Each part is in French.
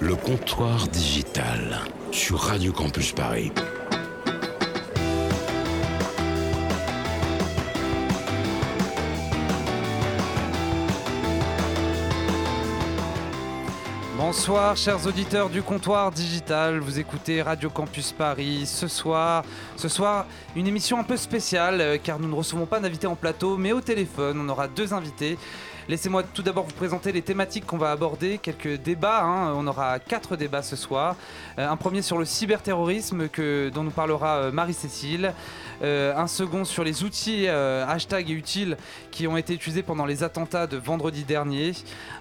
Le comptoir digital sur Radio Campus Paris. Bonsoir chers auditeurs du comptoir digital, vous écoutez Radio Campus Paris. Ce soir, ce soir une émission un peu spéciale euh, car nous ne recevons pas d'invités en plateau mais au téléphone on aura deux invités. Laissez-moi tout d'abord vous présenter les thématiques qu'on va aborder, quelques débats. hein. On aura quatre débats ce soir. Euh, un premier sur le cyberterrorisme dont nous parlera euh, Marie-Cécile. Euh, un second sur les outils hashtag et utiles qui ont été utilisés pendant les attentats de vendredi dernier.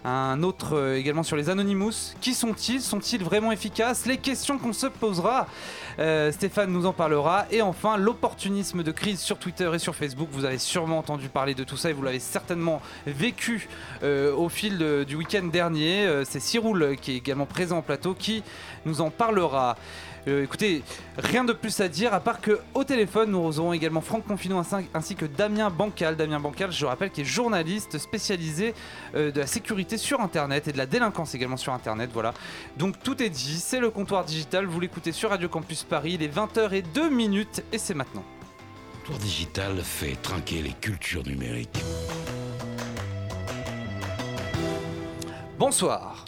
Un autre également sur les Anonymous. Qui sont-ils? Sont-ils vraiment efficaces? Les questions qu'on se posera. Stéphane nous en parlera. Et enfin, l'opportunisme de crise sur Twitter et sur Facebook. Vous avez sûrement entendu parler de tout ça et vous l'avez certainement vécu euh, au fil de- du week-end dernier. Euh, C'est Cyroul qui est également présent en plateau qui nous en parlera. Euh, écoutez, rien de plus à dire à part que au téléphone nous aurons également Franck Confino ainsi- que Damien Bancal. Damien Bancal, je rappelle, qui est journaliste spécialisé euh, de la sécurité sur Internet et de la délinquance également sur Internet. Voilà. Donc tout est dit, c'est le comptoir digital. Vous l'écoutez sur Radio Campus Paris. Il est 20h02 minutes et c'est maintenant. Le comptoir digital fait trinquer les cultures numériques. Bonsoir.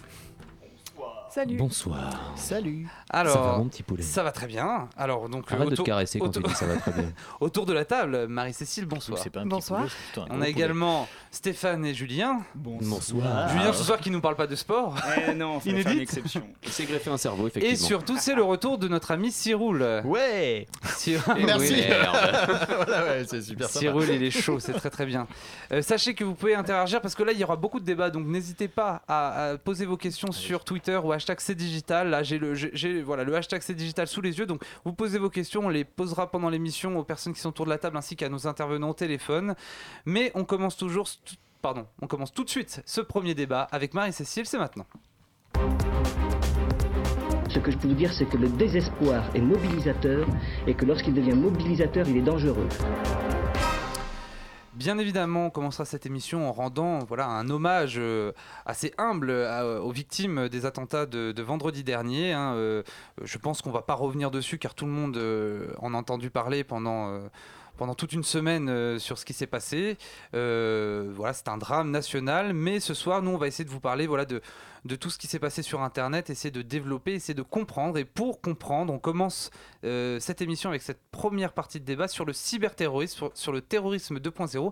Salut. Bonsoir. Salut. Alors, ça va mon petit poulet ça va très bien. Alors donc Arrête de te autour, caresser quand autour- tu dis ça va très bien. autour de la table, Marie-Cécile, bonsoir. C'est pas un Bonsoir. petit poulet, c'est un On a poulet. également Stéphane et Julien. Bonsoir. Julien ce soir qui nous parle pas de sport. Eh non, Inédite. une exception. Il s'est greffé un cerveau, Et effectivement. surtout, c'est le retour de notre ami Cyroul. Ouais. Cyroul, Merci. oui. voilà, ouais, c'est super sympa. Cyroul, il est chaud, c'est très très bien. Euh, sachez que vous pouvez interagir parce que là, il y aura beaucoup de débats, donc n'hésitez pas à, à poser vos questions sur Twitter ou hashtag c'est digital. Là, j'ai le, voilà, le hashtag c'est digital sous les yeux, donc vous posez vos questions, on les posera pendant l'émission aux personnes qui sont autour de la table ainsi qu'à nos intervenants au téléphone. Mais on commence toujours, pardon, on commence tout de suite ce premier débat avec Marie-Cécile, c'est maintenant. Ce que je peux vous dire, c'est que le désespoir est mobilisateur et que lorsqu'il devient mobilisateur, il est dangereux. Bien évidemment, on commencera cette émission en rendant voilà, un hommage euh, assez humble à- aux victimes des attentats de, vendredi dernier. hein. Euh, je pense qu'on va pas revenir dessus car tout le monde euh, en a entendu parler pendant, euh, pendant toute une semaine euh, sur ce qui s'est passé. Euh, voilà, c'est un drame national, mais ce soir, nous, on va essayer de vous parler voilà, de, de tout ce qui s'est passé sur Internet, essayer de développer, essayer de comprendre. Et pour comprendre, on commence euh, cette émission avec cette première partie de débat sur le cyberterrorisme, sur, sur le terrorisme 2.0.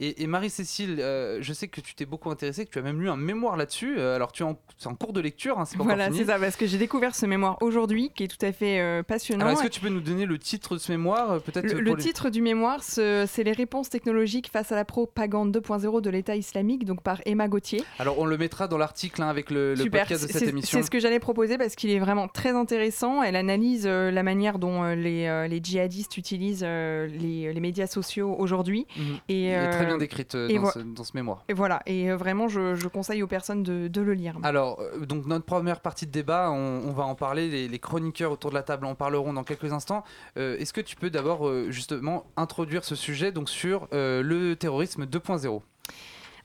Et, et Marie-Cécile, euh, je sais que tu t'es beaucoup intéressée, que tu as même lu un mémoire là-dessus. Euh, alors, tu es en, c'est en cours de lecture, hein, c'est pas Voilà, c'est ça, parce que j'ai découvert ce mémoire aujourd'hui, qui est tout à fait euh, passionnant. Alors, est-ce que tu peux nous donner le titre de ce mémoire Peut-être Le, pour le les- titre du mémoire, ce- c'est les réponses technologiques face à la propagande 2.0 de l'État islamique, donc par Emma Gauthier. Alors, on le mettra dans l'article hein, avec le, podcast de c'est- cette émission. c'est ce que j'allais proposer parce qu'il est vraiment très intéressant. Elle analyse euh, la manière dont euh, les, euh, les djihadistes utilisent les, les médias sociaux aujourd'hui. Mhm. Et, Il est très bien décrite dans, ce, dans ce mémoire. Et voilà, et vraiment, je, je conseille aux personnes de, de le lire. Alors, donc notre première partie de débat, on, on va en parler, les, les chroniqueurs autour de la table en parleront dans quelques instants. Est-ce que tu peux d'abord justement introduire ce sujet donc sur le terrorisme 2.0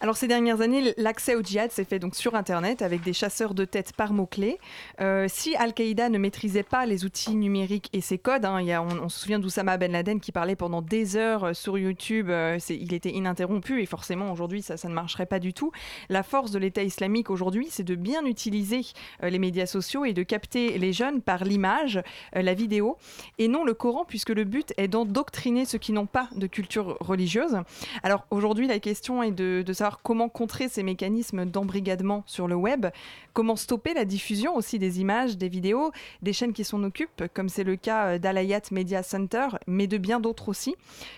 Alors ces dernières années, l'accès au djihad s'est fait donc sur Internet avec des chasseurs de tête par mots-clés. Euh, si Al-Qaïda ne maîtrisait pas les outils numériques et ses codes, hein, on, se souvient d'Oussama Ben Laden qui parlait pendant des heures euh, sur YouTube, euh, il était ininterrompu et forcément aujourd'hui ça, ne marcherait pas du tout. La force de l'État islamique aujourd'hui, c'est de bien utiliser les médias sociaux et de capter les jeunes par l'image, la vidéo, et non le Coran, puisque le but est d'endoctriner ceux qui n'ont pas de culture religieuse. Alors aujourd'hui, la question est de savoir comment contrer ces mécanismes d'embrigadement sur le web, comment stopper la diffusion aussi des images, des vidéos, des chaînes qui s'en occupent, comme c'est le cas euh, d'Alayat Media Center, mais de bien d'autres aussi,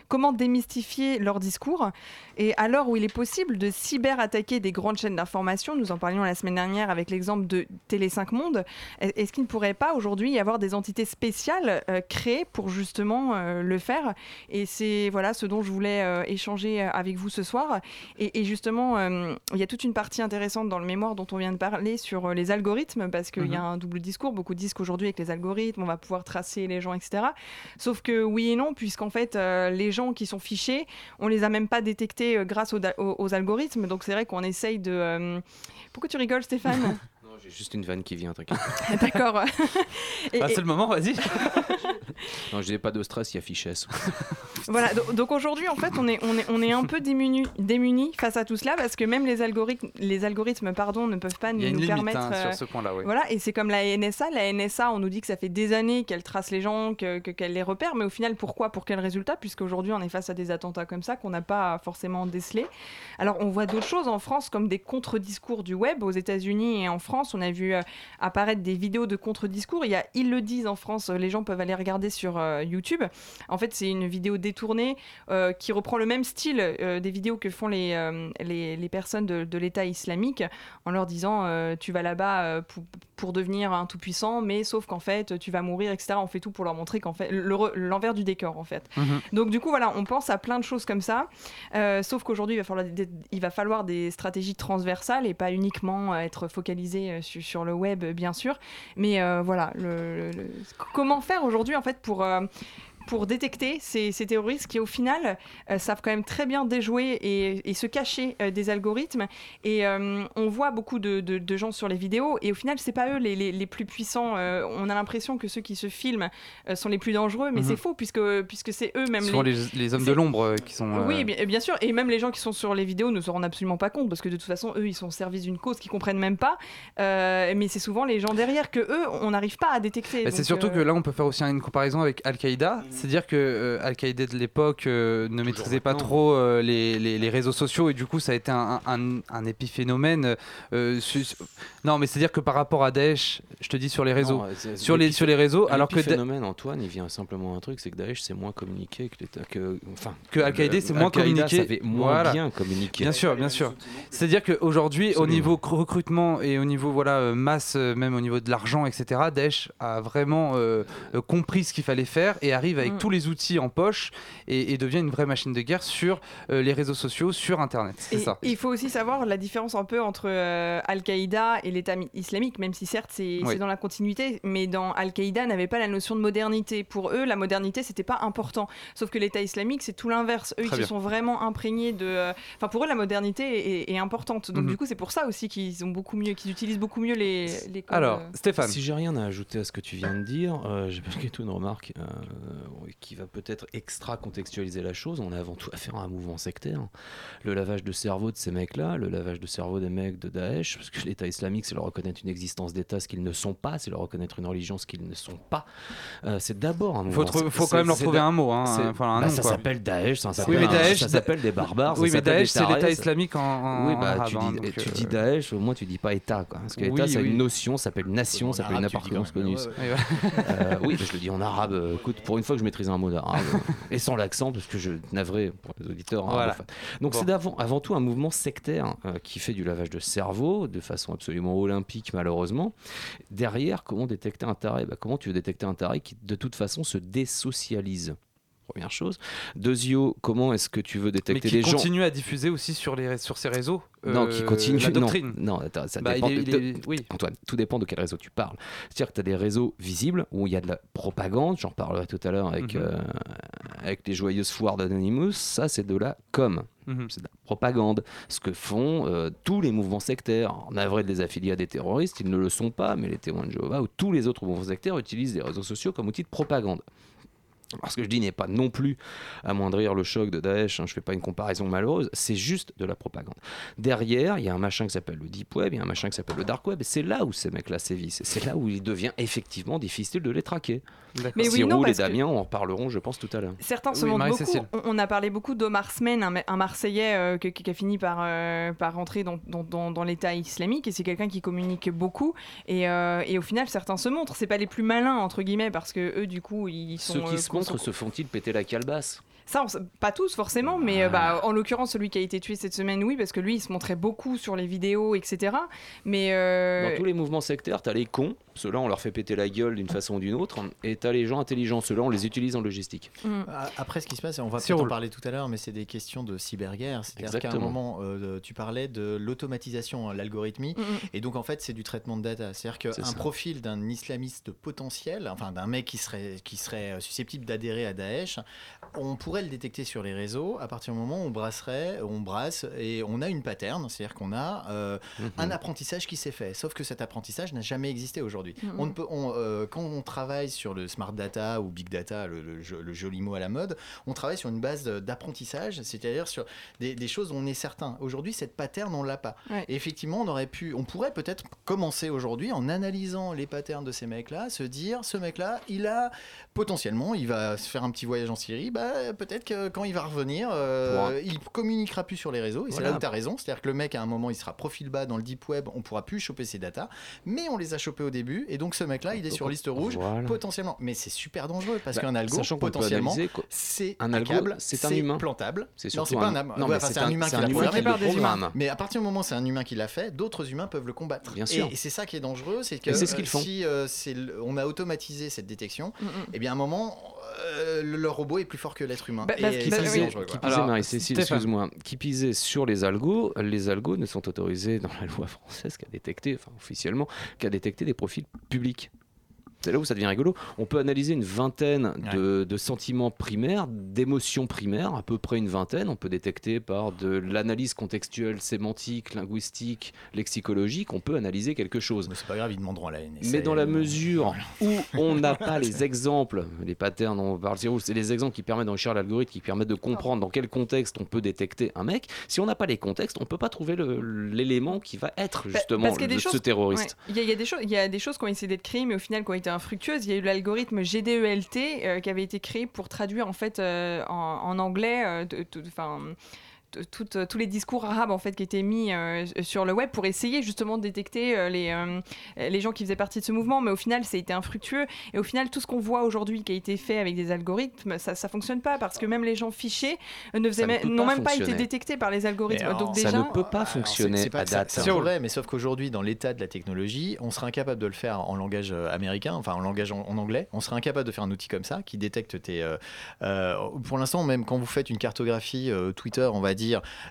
comment démystifier leur discours, et à l'heure où il est possible de cyber-attaquer des grandes chaînes d'information, nous en parlions la semaine dernière avec l'exemple de Télé 5 Monde, est-ce qu'il ne pourrait pas aujourd'hui y avoir des entités spéciales euh, créées pour justement euh, le faire? Et c'est voilà ce dont je voulais échanger avec vous ce soir. Et, et justement, euh, il y a toute une partie intéressante dans le mémoire dont on vient de parler sur euh, les algorithmes, parce qu'il y a un double discours. Beaucoup disent qu'aujourd'hui, avec les algorithmes, on va pouvoir tracer les gens, etc. Sauf que oui et non, puisqu'en fait, euh, les gens qui sont fichés, on les a même pas détectés grâce aux, algorithmes. Donc c'est vrai qu'on essaye de. Pourquoi tu rigoles, Stéphane? Non, J'ai juste une vanne qui vient, t'inquiète. D'accord. Et- Bah, et- c'est le moment, vas-y. non, j'ai pas de stress, il y a fichesse. Voilà, do- donc aujourd'hui, en fait, on est, on est, on est un peu démunis démunis face à tout cela parce que même les algorithmes, les algorithmes pardon, ne peuvent pas Il y a nous une limite permettre. hein, euh, sur ce point-là, oui. Voilà, et c'est comme la NSA. La NSA, on nous dit que ça fait des années qu'elle trace les gens, que- que- qu'elle les repère, mais au final, pourquoi Pour quel résultat? Puisqu'aujourd'hui, on est face à des attentats comme ça qu'on n'a pas forcément décelés. Alors, on voit d'autres choses en France, comme des contre-discours du web. Aux États-Unis et en France, on a vu euh, apparaître des vidéos de contre-discours. Il y a Ils le disent en France, les gens peuvent aller regarder sur euh, YouTube. En fait, c'est une vidéo détournée euh, qui reprend le même style euh, des vidéos que font les, euh, les, les personnes de, de l'État islamique en leur disant euh, tu vas là-bas euh, pour, pour devenir un tout-puissant, mais sauf qu'en fait tu vas mourir, etc. On fait tout pour leur montrer qu'en fait le l'envers du décor en fait. Mhm. Donc du coup voilà, on pense à plein de choses comme ça, Euh, sauf qu'aujourd'hui il va falloir des, il va falloir des stratégies transversales et pas uniquement euh, être focalisé euh, sur, le web bien sûr, mais euh, voilà comment faire aujourd'hui en fait pour euh, pour détecter ces, ces terroristes qui, au final, euh, savent quand même très bien déjouer et, et se cacher euh, des algorithmes. Et euh, on voit beaucoup de, de- de gens sur les vidéos, et au final, c'est pas eux les, les- les plus puissants. On a l'impression que ceux qui se filment sont les plus dangereux, mais Mhm. c'est faux, puisque, puisque c'est eux même Souvent les... les, les hommes de l'ombre qui sont. Oui, bien, bien sûr, et même les gens qui sont sur les vidéos ne se rendent absolument pas compte, parce que de toute façon, eux, ils sont au service d'une cause qu'ils comprennent même pas. Mais c'est souvent les gens derrière que eux, on n'arrive pas à détecter. Bah, c'est surtout que là, on peut faire aussi une comparaison avec Al-Qaïda. C'est-à-dire que euh, Al-Qaïda de l'époque euh, ne maîtrisait pas trop euh, les, les- les réseaux sociaux et du coup, ça a été un, un- un épiphénomène. euh, su- Non, mais c'est-à-dire que par rapport à Daesh, je te dis sur les réseaux, Non, sur, les, sur les réseaux, alors que, Da- phénomène Antoine, il vient simplement un truc, c'est que Daesh c'est moins communiqué que l'État, que enfin Que Al-Qaïda, le- c'est moins Al-Qaïda communiqué. savait moins Voilà. bien communiquer. Bien sûr, bien sûr. C'est-à-dire qu'aujourd'hui, au niveau cr- recrutement et au niveau voilà masse, même au niveau de l'argent, etc., Daesh a vraiment compris ce qu'il fallait faire et arrive avec Mm. tous les outils en poche et, et devient une vraie machine de guerre sur euh, les réseaux sociaux, sur Internet. C'est Et ça. Il faut aussi savoir la différence un peu entre euh, Al-Qaïda et l'État mi- islamique, même si certes c'est Oui. c'est dans la continuité, mais dans Al-Qaïda n'avait pas la notion de modernité. Pour eux, la modernité c'était pas important. Sauf que l'État islamique c'est tout l'inverse. Eux Très ils bien. se sont vraiment imprégnés de. euh, Enfin pour eux la modernité est, est importante. Donc Mhm. du coup c'est pour ça aussi qu'ils ont beaucoup mieux, qu'ils utilisent beaucoup mieux les, les codes. Alors. Stéphane, Si j'ai rien à ajouter à ce que tu viens de dire, euh, j'ai malgré tout une remarque euh, qui va peut-être extra contextualiser la chose. On a avant tout affaire à un mouvement sectaire. Le lavage de cerveau de ces mecs-là, le lavage de cerveau des mecs de Daesh, parce que l'État islamique, c'est leur reconnaître une existence d'État, ce qu'ils ne sont pas, c'est leur reconnaître une religion, ce qu'ils ne sont pas. Euh, c'est d'abord un mouvement. trou- faut c'est- quand même leur c'est trouver un mot, hein, c'est- enfin un bah, nom ça s'appelle Daesh, ça Oui, s'appelle mais un- Daesh, ça Da- s'appelle des barbares. ça Oui, mais Daesh, c'est l'État islamique en, en oui, bah, arabe, tu, hein, dis, donc, tu euh, dis Daesh, au moins tu dis pas État. Quoi. Parce que Oui, État, ça a oui. une notion, ça s'appelle nation, ça s'appelle une appartenance connue. oui. Euh, oui, je le dis en arabe. euh, Écoute, pour une fois que je maîtrise un mot d'arabe, euh, et sans l'accent, parce que je navré pour les auditeurs. Voilà. arabophones. Donc Bon. c'est avant tout un mouvement sectaire euh, qui fait du lavage de cerveau de façon absolument olympique, malheureusement. Derrière, comment détecter un taré? Bah, Comment tu veux détecter un taré qui, de toute façon, se désocialise? Première chose. Deuxio, comment est-ce que tu veux détecter qui des gens continue à diffuser aussi sur, les, sur ses réseaux Non, euh, qui continue. la doctrine. Non, non attends, ça Bah, dépend. il est- de- il est- oui. Antoine, tout dépend de quel réseau tu parles. C'est-à-dire que tu as des réseaux visibles où il y a de la propagande, j'en parlerai tout à l'heure avec, Mhm. euh, avec les joyeuses foires d'Anonymous, ça c'est de la com, Mhm. c'est de la propagande. Ce que font euh, tous les mouvements sectaires. En avril, des affiliés à des terroristes, ils ne le sont pas, mais les témoins de Jéhovah ou tous les autres mouvements sectaires utilisent les réseaux sociaux comme outil de propagande. Alors, ce que je dis n'est pas non plus amoindrir le choc de Daesh, hein, je fais pas une comparaison malheureuse, c'est juste de la propagande. Derrière, il y a un machin qui s'appelle le Deep Web, il y a un machin qui s'appelle le Dark Web, et c'est là où ces mecs-là sévissent, et c'est là où il devient effectivement difficile de les traquer. Mais oui, Cyril non, et Damien en reparleront, je pense, tout à l'heure. Certains se Oui, montrent beaucoup. On, a parlé beaucoup d'Omar Smen, un, Ma- un Marseillais euh, qui, a fini par, euh, par rentrer dans, dans- dans- dans l'État islamique. Et c'est quelqu'un qui communique beaucoup. Et, euh, et au final, certains se montrent. C'est pas les plus malins, entre guillemets, parce que eux, du coup, ils sont. Ceux qui euh, se montrent sont- se font-ils péter la calebasse? Ça, on pas tous forcément, mais euh, bah, en l'occurrence, celui qui a été tué cette semaine, oui, parce que lui, il se montrait beaucoup sur les vidéos, etc. Mais. euh, Dans tous les mouvements sectaires, t'as les cons, ceux-là on leur fait péter la gueule d'une façon ou d'une autre, et t'as les gens intelligents, ceux-là on les utilise en logistique. mm. A- Après, ce qui se passe, et on va peut-être en parler tout à l'heure, mais c'est des questions de cyberguerre. C'est-à-dire qu'à un moment, euh, tu parlais de l'automatisation, hein, l'algorithmie, Mm, mm. et donc en fait, c'est du traitement de data. C'est-à-dire C'est qu'un profil d'un islamiste potentiel, enfin d'un mec qui serait, qui serait euh, susceptible d'adhérer à Daesh, on pourrait le détecter sur les réseaux à partir du moment où on brasserait, on brasse et on a une pattern, c'est-à-dire qu'on a euh, Mhm. un apprentissage qui s'est fait. Sauf que cet apprentissage n'a jamais existé aujourd'hui. Mhm. On ne peut, on, euh, quand on travaille sur le smart data ou big data, le, le jo- le joli mot à la mode, on travaille sur une base d'apprentissage, c'est-à-dire sur des, des choses dont on est certain. Aujourd'hui, cette pattern, on l'a pas. Ouais. Et effectivement, on aurait pu, on pourrait peut-être commencer aujourd'hui en analysant les patterns de ces mecs-là, se dire, ce mec-là, il a potentiellement, il va se faire un petit voyage en Syrie, bah, peut-être que quand il va revenir, euh, il communiquera plus sur les réseaux. Et c'est là où tu as raison, c'est-à-dire que le mec, à un moment, il sera profil bas dans le deep web, on pourra plus choper ses datas, mais on les a chopés au début, et donc ce mec-là, il est sur liste rouge, Voilà. potentiellement. Mais c'est super dangereux parce Bah, qu'un algo, potentiellement, c'est Un algo, c'est un humain. plantable. C'est non, c'est pas un, un, non, mais enfin, c'est un humain qui c'est l'a un humain programmé. qui La plupart des programme. Mais à partir du moment où c'est un humain qui l'a fait, d'autres humains peuvent le combattre. Bien Et- sûr. Et, c'est ça qui est dangereux, c'est que euh, font. si euh, on a automatisé cette détection, Mm, mm. et bien à un moment, euh, le, le robot est plus fort que l'être humain. Bah, et bah, oui. dangereux. qui quoi. pisait Alors, Marie-Cécile, Stéphane. excuse-moi, qui pisait sur les algos, les algos ne sont autorisés dans la loi française qui a détecté, enfin officiellement, qui a détecté des profils publics. C'est là où ça devient rigolo. On peut analyser une vingtaine de, de sentiments primaires, d'émotions primaires, à peu près une vingtaine. On peut détecter par de l'analyse contextuelle, sémantique, linguistique, lexicologique, on peut analyser quelque chose. Mais c'est pas grave, ils demanderont à la NSA. Mais dans la mesure où on n'a pas les exemples, les patterns dont on parle, c'est les exemples qui permettent d'enrichir l'algorithme, qui permettent de comprendre dans quel contexte on peut détecter un mec. Si on n'a pas les contextes, on peut pas trouver l'élément qui va être justement parce qu'il y a le- des ce choses- terroriste. Ouais. Il y, a- il y a des choses, il y a des choses qui ont essayé d'être créées, mais au final qui ont été infructueuses. Il y a eu l'algorithme GDELT euh, qui avait été créé pour traduire en fait euh, en, anglais, euh. Tous les discours arabes en fait qui étaient mis euh, sur le web pour essayer justement de détecter euh, les, euh, les gens qui faisaient partie de ce mouvement mais au final ça a été infructueux et au final tout ce qu'on voit aujourd'hui qui a été fait avec des algorithmes ça ça fonctionne pas parce que même les gens fichés ne faisaient Ça ne même- peut n'ont pas même pas été détectés par les algorithmes alors, donc Ça déjà ne peut pas Alors, fonctionner c'est- pas ça- date. C'est un problème, mais sauf qu'aujourd'hui, dans l'état de la technologie, on serait incapable de le faire en langage américain, enfin en langage en, en anglais. On serait incapable de faire un outil comme ça qui détecte tes. euh, euh, pour l'instant, même quand vous faites une cartographie euh, Twitter, on va dire,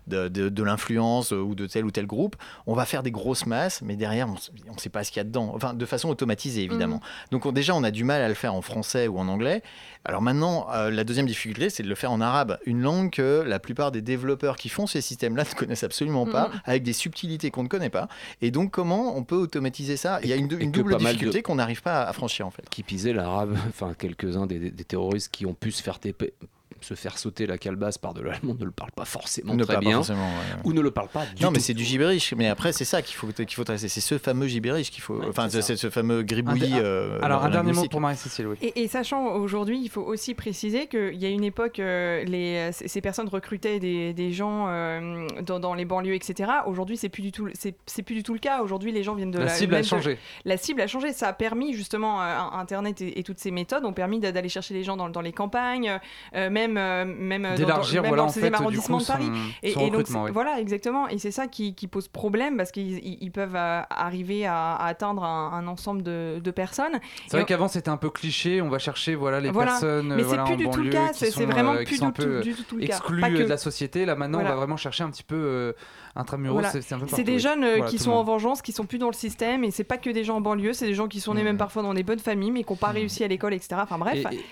de, de- de l'influence euh, ou de tel ou tel groupe, on va faire des grosses masses, mais derrière, on ne sait pas ce qu'il y a dedans. Enfin, de façon automatisée, évidemment. Donc on- déjà, on a du mal à le faire en français ou en anglais. Alors maintenant, euh, la deuxième difficulté, c'est de le faire en arabe, une langue que la plupart des développeurs qui font ces systèmes-là ne connaissent absolument pas, Mhm. avec des subtilités qu'on ne connaît pas. Et donc, comment on peut automatiser ça? Il y a une, double de- difficulté qu'on n'arrive pas à franchir, en fait. Qui pisait l'arabe, enfin quelques-uns des, des- des terroristes qui ont pu se faire TP se faire sauter la calebasse par de l'allemand ne le parlent pas forcément Ne très pas bien forcément, ouais, ouais. ou ne le parlent pas du Non, mais c'est du gibberish. Mais après, c'est ça qu'il faut, qu'il faut tracer. C'est ce fameux gibberish qu'il faut. Enfin, c'est c'est ce fameux gribouillis. Un- euh, Alors, un dernier mot pour Marie-Cécile, oui. Et, et sachant aujourd'hui, il faut aussi préciser qu'il y a une époque, euh, les, ces personnes recrutaient des, des gens euh, dans, dans les banlieues, etc. Aujourd'hui, c'est plus du tout, c'est c'est plus du tout le cas. Aujourd'hui, les gens viennent de La cible a de- changé. la cible a changé. Ça a permis justement, euh, Internet et, et toutes ces méthodes ont permis d'a- d'aller chercher les gens dans, dans les campagnes, euh, même, euh, même, dans- D'élargir, voilà, dans en le fait, 16e du arrondissement coup, de Paris. son, Et, son et donc, voilà, exactement. Et c'est ça qui, qui pose problème parce qu'ils ils- ils peuvent euh, arriver à, à atteindre un, un ensemble de, de personnes. C'est vrai Et- qu'avant c'était un peu cliché, on va chercher voilà les Voilà. personnes Mais euh, voilà, c'est en plus du tout le cas. C'est vraiment euh, plus du tout, du tout le cas. euh, que. de la société. Là maintenant on va vraiment chercher un petit peu euh, intramuros, Voilà. c'est un peu C'est des oui. jeunes euh, Voilà, qui sont en vengeance, qui sont plus dans le système, et c'est pas que des gens en banlieue, c'est des gens qui sont nés même parfois dans des bonnes familles, mais qui n'ont pas Mhm. réussi à l'école, etc. Enfin bref. Et- et-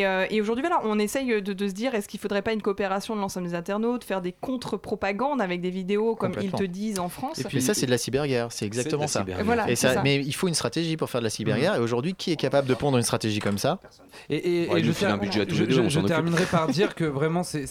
Et, euh, et aujourd'hui, voilà, on essaye de, de se dire, est-ce qu'il faudrait pas une coopération de l'ensemble des internautes, faire des contre-propagandes avec des vidéos comme ils te disent en France. Et puis- ça, c'est de la cyberguerre. C'est exactement ça. cyberguerre. Voilà. Et c'est ça, ça. mais il faut une stratégie pour faire de la cyberguerre. Et aujourd'hui, qui est capable de pondre une stratégie comme ça? Et, et- Ouais, je, je- deux, terminerai par dire que vraiment c'est-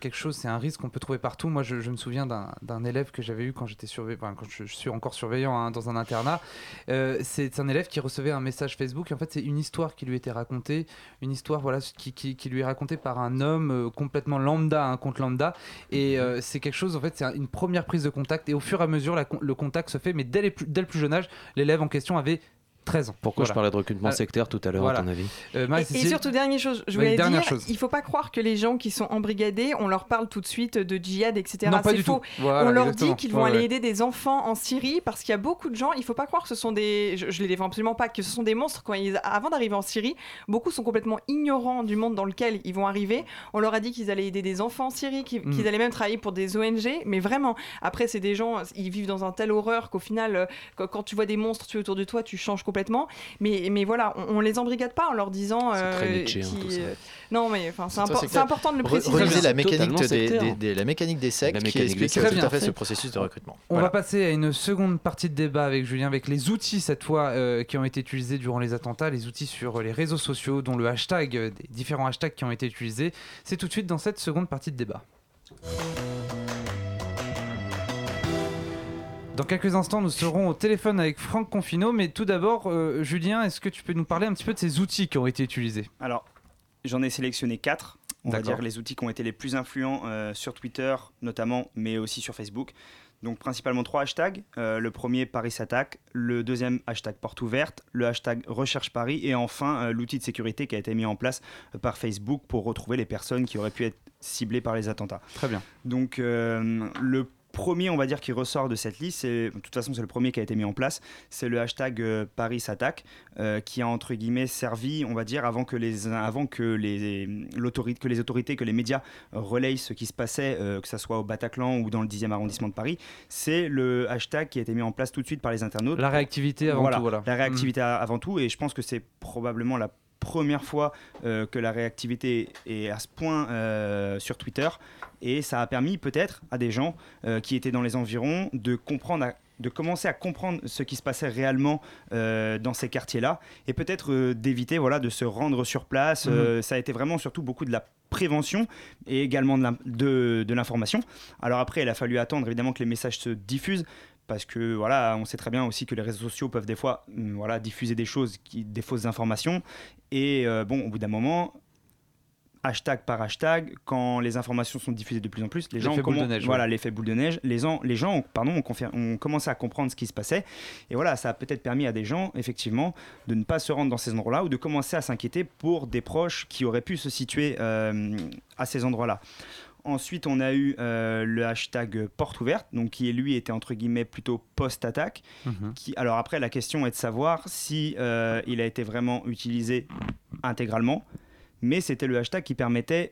quelque chose, c'est un risque qu'on peut trouver partout. Moi, je me souviens d'un d'un élève que j'avais eu quand j'étais surveillant, quand je, suis encore surveillant hein, dans un internat. Euh, c'est un élève qui recevait un message Facebook. En fait, c'est une histoire qui lui était racontée, une histoire voilà qui, lui est racontée par un homme euh, complètement lambda, un compte lambda. Et euh, c'est quelque chose, en fait, c'est un- une première prise de contact. Et au fur et à mesure, le contact se fait. Mais dès le plus jeune âge, l'élève en question avait 13 ans. Pourquoi je parlais de recrutement Ah, sectaire tout à l'heure, voilà. à ton avis Euh, Et, surtout, dernière chose, je voulais dire, chose. il faut pas croire que les gens qui sont embrigadés, on leur parle tout de suite de djihad, etc. non, pas C'est du faux. tout. Voilà, on leur exactement. dit qu'ils vont Ouais, aller ouais. aider des enfants en Syrie parce qu'il y a beaucoup de gens. Il faut pas croire que ce sont des. Je, je les défends absolument pas que ce sont des monstres. Quand ils, avant d'arriver en Syrie, beaucoup sont complètement ignorants du monde dans lequel ils vont arriver. On leur a dit qu'ils allaient aider des enfants en Syrie, qu'ils Mm. qu'ils allaient même travailler pour des ONG. Mais vraiment, après, c'est des gens. Ils vivent dans un tel horreur qu'au final, euh, quand, tu vois des monstres tuer autour de toi, tu changes complètement complètement. Mais, mais voilà, on, on les embrigade pas en leur disant. C'est très euh, Nietzsche, hein, qui- tout ça. euh, non, mais enfin, c'est impor- important de le préciser. Relisez la mécanique, des, des- des- la mécanique des sectes La qui explique tout à Très fait bien. ce processus de recrutement. On Voilà. va passer à une seconde partie de débat avec Julien, avec les outils cette fois euh, qui ont été utilisés durant les attentats, les outils sur les réseaux sociaux, dont le hashtag, euh, des différents hashtags qui ont été utilisés. C'est tout de suite dans cette seconde partie de débat. Dans quelques instants, nous serons au téléphone avec Franck Confino, mais tout d'abord, euh, Julien, est-ce que tu peux nous parler un petit peu de ces outils qui ont été utilisés? Alors, j'en ai sélectionné quatre. On va dire les outils qui ont été les plus influents euh, sur Twitter, notamment, mais aussi sur Facebook. Donc, principalement trois hashtags. Euh, le premier, Paris s'attaque. Le deuxième, hashtag porte ouverte. Le hashtag recherche Paris. Et enfin, euh, l'outil de sécurité qui a été mis en place euh, par Facebook pour retrouver les personnes qui auraient pu être ciblées par les attentats. Très bien. Donc le premier, on va dire, qui ressort de cette liste, c'est, de toute façon c'est le premier qui a été mis en place, c'est le hashtag euh, Paris s'attaque, euh, qui a entre guillemets servi, on va dire, avant que les, avant que les, l'autorité, que les autorités, que les médias relayent ce qui se passait, euh, que ce soit au Bataclan ou dans le 10e arrondissement de Paris. C'est le hashtag qui a été mis en place tout de suite par les internautes. La réactivité avant Voilà, tout, voilà. La réactivité a- avant tout, et je pense que c'est probablement la première fois euh, que la réactivité est à ce point euh, sur Twitter, et ça a permis peut-être à des gens euh, qui étaient dans les environs de comprendre. à- de commencer à comprendre ce qui se passait réellement euh, dans ces quartiers-là et peut-être euh, d'éviter voilà, de se rendre sur place. Euh, ça a été vraiment surtout beaucoup de la prévention et également de l'information. Alors après, il a fallu attendre évidemment que les messages se diffusent parce que voilà, on sait très bien aussi que les réseaux sociaux peuvent des fois hum, voilà, diffuser des choses, qui, des fausses informations. Et euh, bon, au bout d'un moment, hashtag par hashtag, quand les informations sont diffusées de plus en plus, les gens boule de ouais. voilà l'effet boule de neige, les, gens- les gens ont, pardon, ont, ont commencé à comprendre ce qui se passait. Et voilà, ça a peut-être permis à des gens, effectivement, de ne pas se rendre dans ces endroits-là ou de commencer à s'inquiéter pour des proches qui auraient pu se situer euh, à ces endroits-là. Ensuite, on a eu euh, le hashtag porte ouverte, donc qui lui était entre guillemets plutôt post-attaque. Mhm. Qui, alors après, la question est de savoir si euh, il a été vraiment utilisé intégralement, mais c'était le hashtag qui permettait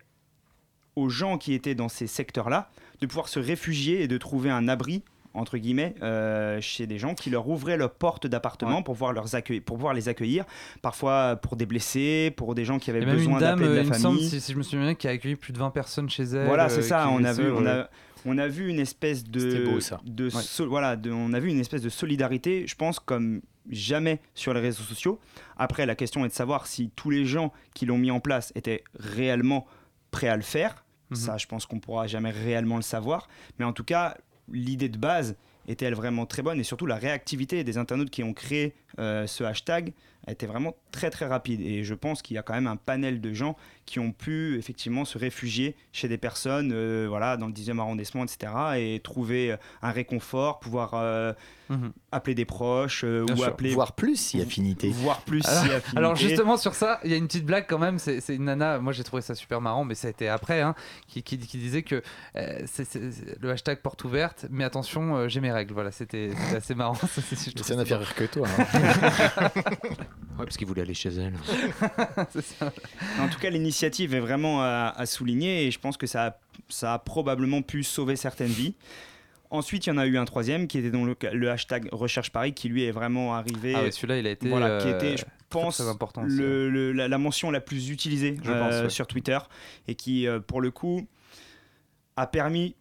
aux gens qui étaient dans ces secteurs-là de pouvoir se réfugier et de trouver un abri entre guillemets euh, chez des gens qui leur ouvraient leurs portes d'appartement pour pouvoir leurs pour pouvoir les accueillir parfois pour des blessés pour des gens qui avaient Il y a même besoin une dame, d'appeler de euh, la il me semble, famille si, si je me souviens bien, qui a accueilli plus de 20 personnes chez elle. voilà, euh, c'est ça. On a, vu, on, a, on a vu une espèce de, C'était beau, ça. de Ouais. so- voilà, de- on a vu une espèce de solidarité, je pense, comme jamais sur les réseaux sociaux. Après, la question est de savoir si tous les gens qui l'ont mis en place étaient réellement prêts à le faire. Mhm. Ça, je pense qu'on pourra jamais réellement le savoir. Mais en tout cas, l'idée de base était-elle vraiment très bonne? Et surtout la réactivité des internautes qui ont créé euh, ce hashtag a été vraiment très très rapide et je pense qu'il y a quand même un panel de gens qui ont pu effectivement se réfugier chez des personnes euh, voilà dans le 10e arrondissement etc et trouver euh, un réconfort pouvoir euh, Mhm. appeler des proches euh, ou sûr. appeler Voire plus si affinité. voir plus Alors- si affinité. Alors justement sur ça, il y a une petite blague quand même. C'est une nana. Moi j'ai trouvé ça super marrant, mais ça a été après, hein, qui, qui- qui disait que euh, le hashtag porte ouverte, mais attention, euh, j'ai mes règles. Voilà, c'était assez marrant. Ça, ça n'a fait rire que toi. hein. Ouais, parce qu'il voulait aller chez elle. ça. En tout cas, l'initiative est vraiment à, à souligner et je pense que ça a, ça a probablement pu sauver certaines vies. Ensuite, il y en a eu un troisième qui était dans le, le hashtag Recherche Paris qui lui est vraiment arrivé. Ah ouais, celui-là il a été. voilà, qui euh, était, je pense, très important aussi, le- le- la, la mention la plus utilisée Je euh, pense, ouais. sur Twitter et qui, euh, pour le coup, a permis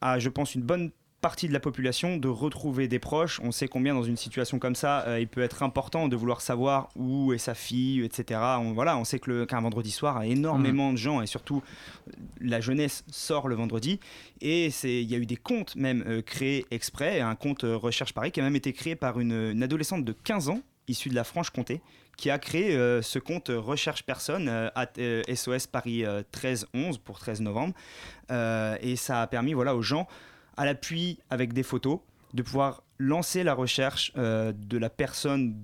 à, je pense, une bonne partie de la population de retrouver des proches. On sait combien dans une situation comme ça, euh, il peut être important de vouloir savoir où est sa fille, etc. On, voilà, on sait que le- qu'un vendredi soir, énormément de gens et surtout euh, la jeunesse sort le vendredi. Et c'est- il y a eu des comptes même euh, créés exprès, un compte Recherche Paris qui a même été créé par une, adolescente de 15 ans issue de la Franche-Comté qui a créé ce compte Recherche Personne euh, SOS Paris euh, 13-11 pour 13 novembre. Et ça a permis voilà, aux gens, à l'appui avec des photos, de pouvoir lancer la recherche euh, de la personne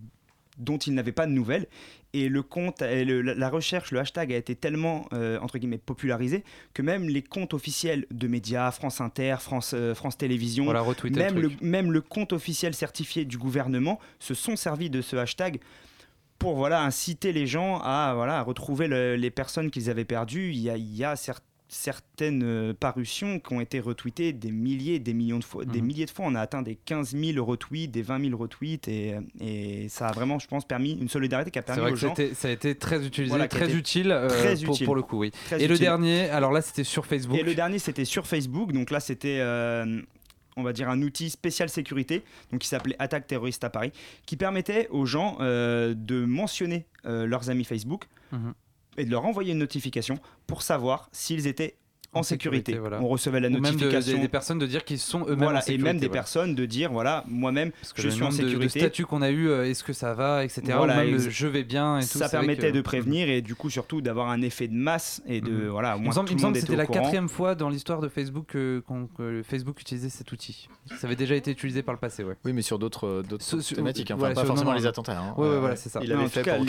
dont ils n'avaient pas de nouvelles. Et le compte, et le- la recherche, le hashtag a été tellement, euh, entre guillemets, popularisé que même les comptes officiels de médias, France Inter, France, euh, France Télévisions, Voilà, même le le, truc. même le compte officiel certifié du gouvernement se sont servis de ce hashtag pour voilà, inciter les gens à, voilà, à retrouver le- les personnes qu'ils avaient perdues. Il y a, il y a cer- certaines euh, parutions qui ont été retweetées des milliers, des millions de fois. Des Mhm. milliers de fois, on a atteint des 15 000 retweets, des 20 000 retweets, et, et ça a vraiment, je pense, permis une solidarité qui a permis vrai aux que gens. ça a été très utilisé, Voilà, très utile, euh, très pour, utile. pour le coup, oui. Très Et le dernier, alors là c'était sur Facebook. Et le dernier, c'était sur Facebook. Donc là, c'était, euh, on va dire, un outil spécial sécurité, donc qui s'appelait Attaque terroriste à Paris, qui permettait aux gens euh, de mentionner euh, leurs amis Facebook Mhm. Et de leur envoyer une notification pour savoir s'ils étaient en, sécurité. sécurité, voilà. On recevait la Ou même de- notification. des, des personnes de dire qu'ils sont eux-mêmes voilà, en et sécurité. même des voilà. personnes de dire voilà moi-même je le suis en sécurité statuts qu'on a eu, euh, est-ce que ça va, etc. Voilà, ou même le ex- je vais bien et tout. ça permettait que- de prévenir et du coup surtout d'avoir un effet de masse et de Mhm. voilà au Il me moins semble, tout il me le semble que était c'était la courant. quatrième fois dans l'histoire de Facebook que, Facebook utilisait cet outil. Ça avait déjà été utilisé par le passé, ouais. Oui, mais sur d'autres euh, thématiques, hein. enfin, pas forcément les attentats. hein. Ouais, ouais, Euh, voilà, c'est ça. Il tout fait pour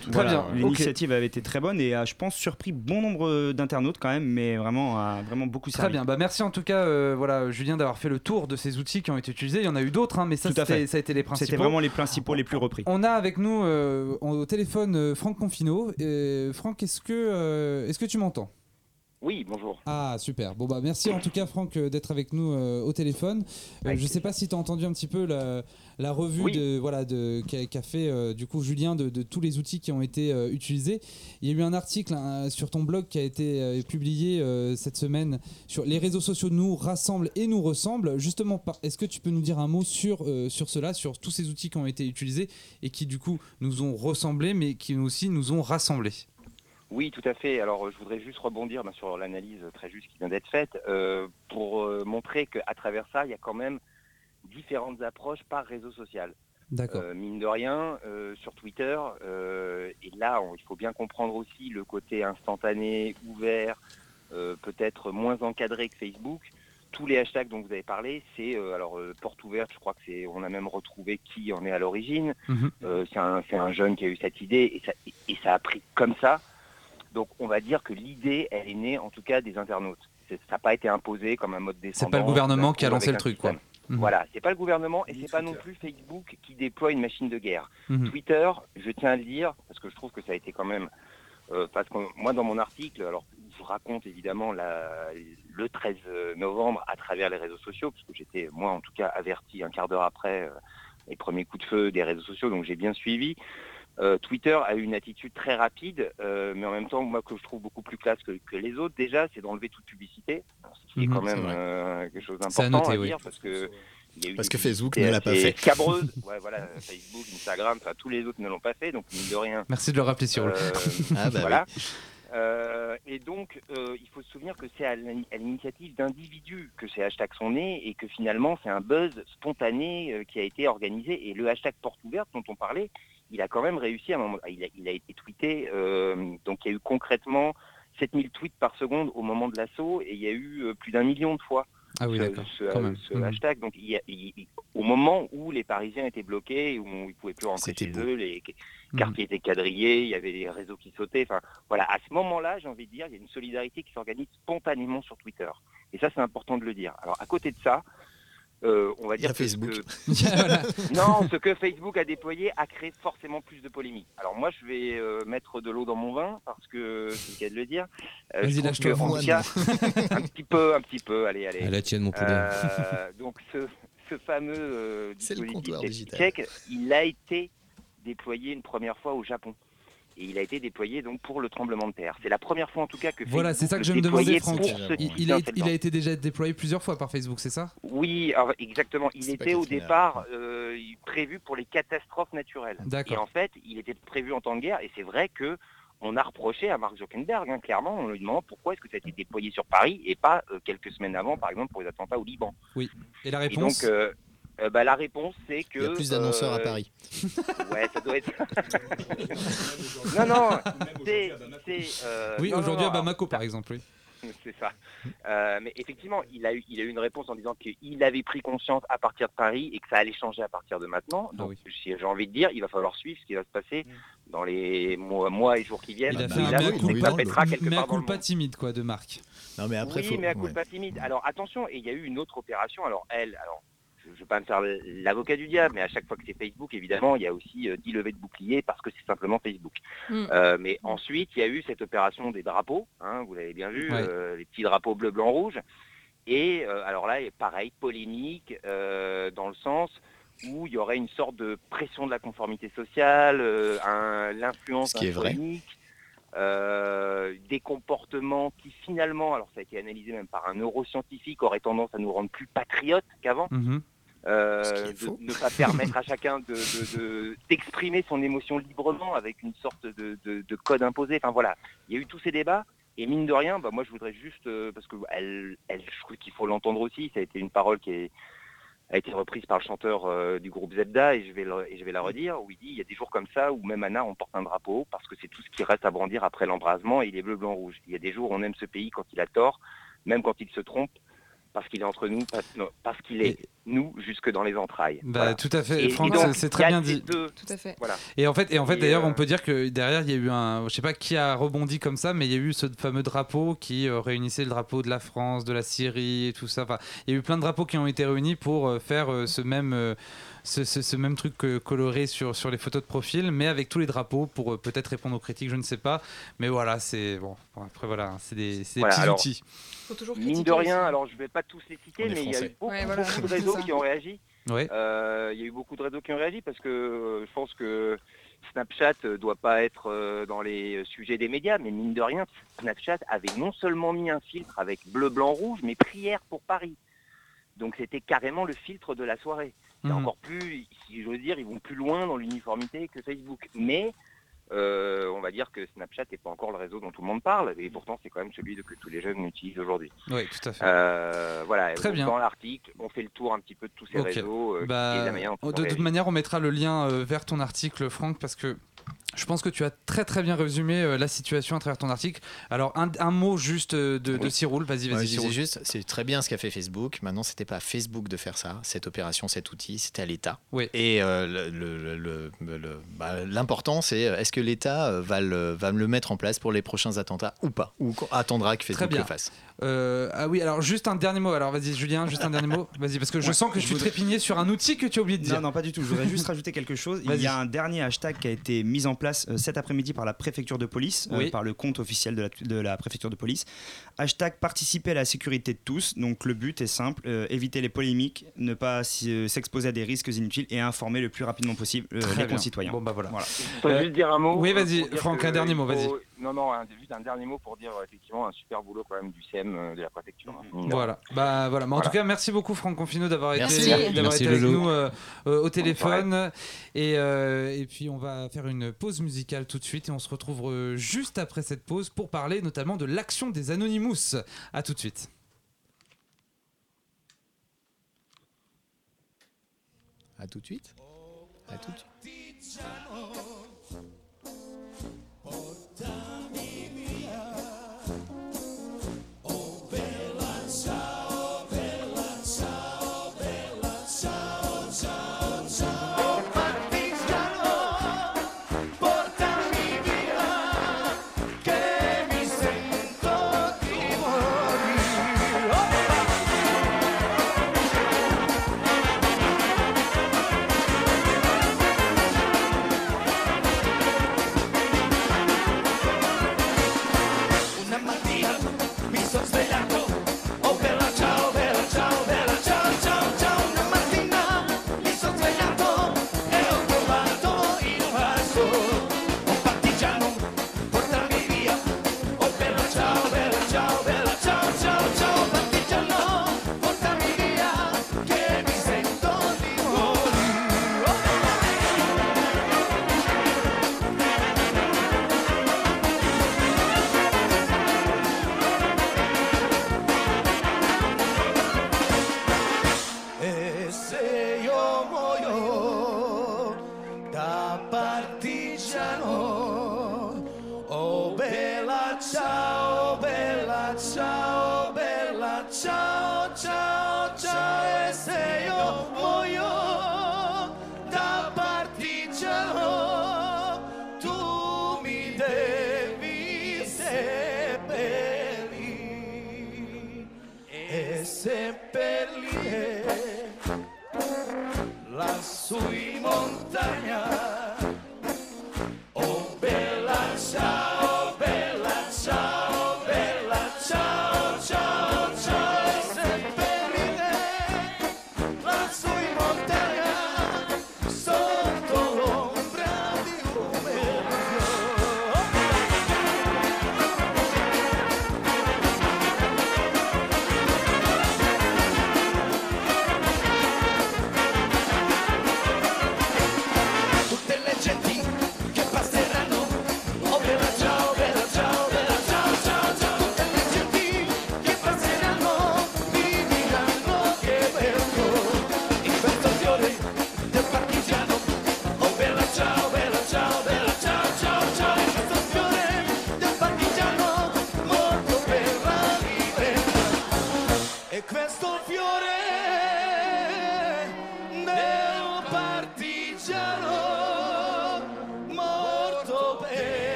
truc Très bien. L'initiative avait été très bonne et a, je pense, surpris bon nombre d'internautes quand même, mais vraiment, a vraiment beaucoup Très bien, bah merci en tout cas, euh, voilà, Julien, d'avoir fait le tour de ces outils qui ont été utilisés. Il y en a eu d'autres, hein, mais ça, ça a été les principaux. C'était vraiment les principaux, les plus repris. On a avec nous euh, au téléphone euh, Franck Confino. Euh, Franck, est-ce que, euh, est-ce que tu m'entends? Oui, bonjour. Ah super. Bon bah merci en tout cas Franck euh, d'être avec nous euh, au téléphone. Euh, je sais pas si tu as entendu un petit peu la, la revue Oui. de voilà de qu'a qu'a fait du coup Julien de, de tous les outils qui ont été utilisés. Il y a eu un article hein, sur ton blog qui a été publié cette semaine sur les réseaux sociaux nous rassemblent et nous ressemblent. Justement, par- est-ce que tu peux nous dire un mot sur sur cela, sur tous ces outils qui ont été utilisés et qui du coup nous ont ressemblé mais qui aussi nous ont rassemblés? Oui, tout à fait. Alors, je voudrais juste rebondir ben, sur l'analyse très juste qui vient d'être faite euh, pour euh, montrer qu'à travers ça, il y a quand même différentes approches par réseau social. D'accord. Euh, mine de rien, sur Twitter, et là, on- il faut bien comprendre aussi le côté instantané, ouvert, peut-être moins encadré que Facebook. Tous les hashtags dont vous avez parlé, c'est alors porte ouverte. Je crois que c'est, on a même retrouvé qui en est à l'origine. Mhm. C'est un, jeune qui a eu cette idée et ça, et- et ça a pris comme ça. Donc, on va dire que l'idée, elle est née en tout cas des internautes. C'est- Ça n'a pas été imposé comme un mode descendant. C'est pas le gouvernement qui a lancé le truc quoi. système. Mhm. Voilà, c'est pas le gouvernement et c'est pas non plus Facebook qui déploie une machine de guerre. Mhm. Twitter, je tiens à le dire, parce que je trouve que ça a été quand même... euh, parce que moi, dans mon article, alors je raconte évidemment la- le 13 novembre à travers les réseaux sociaux, parce que j'étais, moi en tout cas, averti un quart d'heure après euh, les premiers coups de feu des réseaux sociaux, donc j'ai bien suivi. Euh, Twitter a eu une attitude très rapide, euh, mais en même temps, moi, que je trouve beaucoup plus classe que, que les autres, déjà, c'est d'enlever toute publicité, ce qui est Mhm, quand même euh, quelque chose d'important à, oui. dire, parce que il y a eu Parce des que Facebook ne l'a pas fait. Ouais, voilà, Facebook, Instagram, enfin tous les autres ne l'ont pas fait, donc mine de rien. Merci de le rappeler sur euh, Ah, bah voilà. Euh, et donc, euh, il faut se souvenir que c'est à l'in- à l'initiative d'individus que ces hashtags sont nés et que finalement, c'est un buzz spontané euh, qui a été organisé. Et le hashtag porte ouverte dont on parlait, il a quand même réussi à un moment. Il a, il a été tweeté, euh, donc il y a eu concrètement 7000 tweets par seconde au moment de l'assaut et il y a eu euh, plus d'un million de fois Ah oui ce, Mhm. hashtag. Donc, il y a- il- au moment où les Parisiens étaient bloqués, où ils ne pouvaient plus rentrer chez beau. eux, les Mhm. quartiers étaient quadrillés, il y avait des réseaux qui sautaient. Enfin, voilà, à ce moment-là, j'ai envie de dire, il y a une solidarité qui s'organise spontanément sur Twitter. Et ça, c'est important de le dire. Alors, à côté de ça, euh, on va Il y a dire que- Facebook. que non, ce que Facebook a déployé a créé forcément plus de polémiques. Alors moi, je vais euh, mettre de l'eau dans mon vin parce que c'est le cas de le dire. Euh, Vas-y, lâche-toi, un petit peu, un petit peu. Allez, allez. À la tienne, mon poulet. Euh, donc ce, ce fameux euh, le dispositif comptoir tech digital. check, il a été déployé une première fois au Japon. Et il a été déployé donc pour le tremblement de terre. C'est la première fois en tout cas que Voilà, Facebook c'est ça que je me demandais, Franck. Il, a, d'incident. il a été déjà déployé plusieurs fois par Facebook, c'est ça? Oui, alors, exactement. Il était au départ euh, prévu pour les catastrophes naturelles. Et en fait, il était prévu en temps de guerre. Et c'est vrai que on a reproché à Mark Zuckerberg, hein, clairement, en lui demandant pourquoi est-ce que ça a été déployé sur Paris et pas euh, quelques semaines avant, par exemple, pour les attentats au Liban. Et la Et réponse? donc, euh, euh, bah, la réponse, c'est que... Il y a plus d'annonceurs à euh, Paris. Ouais, ça doit être... non, non, c'est... c'est, euh, Oui, aujourd'hui non, à Bamako alors, par exemple. Oui. c'est ça. Euh, mais effectivement, il a, eu, il a eu une réponse en disant qu'il avait pris conscience à partir de Paris et que ça allait changer à partir de maintenant. Ah Donc, oui. j'ai j'ai envie de dire, il va falloir suivre ce qui va se passer dans les mois, mois et jours qui viennent. Il a fait Et un mea culpa, mea culpa timide quoi de Marc. Non, mais après, oui, faut. mais à ouais. timide. Alors attention, et il y a eu une autre opération. Alors elle, alors je, ne vais pas me faire l'avocat du diable, mais à chaque fois que c'est Facebook, évidemment, il y a aussi euh, 10 levées de boucliers parce que c'est simplement Facebook. Mm. Euh, mais ensuite, il y a eu cette opération des drapeaux, hein, vous l'avez bien vu, Ouais. euh, les petits drapeaux bleu, blanc, rouge. Et euh, alors là, pareil, polémique, euh, dans le sens où il y aurait une sorte de pression de la conformité sociale, euh, un- l'influence euh, des comportements qui finalement, alors ça a été analysé même par un neuroscientifique, auraient tendance à nous rendre plus patriotes qu'avant. Mhm. Euh, de ne pas permettre à chacun de- de- de- d'exprimer son émotion librement avec une sorte de, de- de code imposé. Enfin voilà, il y a eu tous ces débats. Et mine de rien, bah, moi je voudrais juste, euh, parce que elle, elle, je trouve qu'il faut l'entendre aussi, ça a été une parole qui est- a été reprise par le chanteur euh, du groupe Zelda, et je, vais le- et je vais la redire, où il dit, il y a des jours comme ça où même Anna, on porte un drapeau, parce que c'est tout ce qui reste à brandir après l'embrasement, et il est bleu, blanc, rouge. Il y a des jours où on aime ce pays quand il a tort, même quand il se trompe, parce qu'il est entre nous, parce, non, parce qu'il est nous jusque dans les entrailles. Bah, Voilà. tout à fait, Et- et Franck, donc, c'est- très bien dit. deux- Tout à fait. voilà. Et en fait, et en fait Et, d'ailleurs, euh, on peut dire que derrière, il y a eu un. Je sais pas qui a rebondi comme ça, mais il y a eu ce fameux drapeau qui euh, réunissait le drapeau de la France, de la Syrie et tout ça. Enfin, il y a eu plein de drapeaux qui ont été réunis pour euh, faire euh, ce même. euh, ce, ce- ce même truc coloré sur, sur les photos de profil, mais avec tous les drapeaux pour peut-être répondre aux critiques, je ne sais pas. Mais voilà, c'est bon. Après voilà, c'est des, c'est des Voilà, petits alors, outils. Faut toujours Mine de rien, aussi. alors je vais pas tous les citer, mais il y a eu beaucoup, Ouais, voilà, beaucoup de réseaux qui ont réagi. Ouais. Euh, il y a eu beaucoup de réseaux qui ont réagi parce que euh, je pense que Snapchat euh, doit pas être euh, dans les euh, sujets des médias, mais mine de rien, Snapchat avait non seulement mis un filtre avec bleu, blanc, rouge, mais prière pour Paris. Donc c'était carrément le filtre de la soirée. C'est Mhm. encore plus, si j'ose dire, ils vont plus loin dans l'uniformité que Facebook. Mais euh, on va dire que Snapchat n'est pas encore le réseau dont tout le monde parle, et pourtant c'est quand même celui que tous les jeunes utilisent aujourd'hui. Oui, tout à fait. Euh, voilà, Très bien. dans l'article, on fait le tour un petit peu de tous ces Ok. réseaux. euh, Bah, de toute manière, on mettra le lien vers ton article, Franck, parce que je pense que tu as très très bien résumé euh, la situation à travers ton article. Alors, un, un mot juste euh, de, de Oui. Vas-y, Ouais, vas-y, je Cyroul. juste, c'est très bien ce qu'a fait Facebook. Maintenant, c'était pas à Facebook de faire ça, cette opération, cet outil, c'était à l'État. Oui. Et euh, bah, l'important, c'est est-ce que l'État va le, va le mettre en place pour les prochains attentats ou pas? Ou attendra que Facebook le fasse? Euh, ah oui, alors juste un dernier mot. Alors, vas-y, Julien, juste un dernier mot. Vas-y, parce que je Ouais, sens que je je suis voudrais- trépigné sur un outil que tu as oublié de dire. Non, non, pas du tout. Je voudrais juste rajouter quelque chose. Il y a un dernier hashtag qui a été mis en place euh, cet après-midi par la préfecture de police, euh, par le compte officiel de la, de la préfecture de police. Hashtag participer à la sécurité de tous. Donc le but est simple euh, éviter les polémiques, ne pas s'exposer à des risques inutiles et informer le plus rapidement possible euh, les bien. concitoyens. Bon, bah voilà. Voilà. Je peux Euh, juste dire un mot. oui, vas-y, Franck, un dernier mot, vas-y. Non, non, un- juste un dernier mot pour dire effectivement un super boulot quand même du CM euh, de la préfecture. hein. Voilà. Bah voilà. Mais en Voilà. tout cas, merci beaucoup Franck Confino d'avoir été, d'avoir été avec nous euh, euh, au téléphone. Et, euh, et puis on va faire une pause musicale tout de suite et on se retrouve juste après cette pause pour parler notamment de l'action des Anonymous. À tout de suite. À tout de suite À tout de suite. time.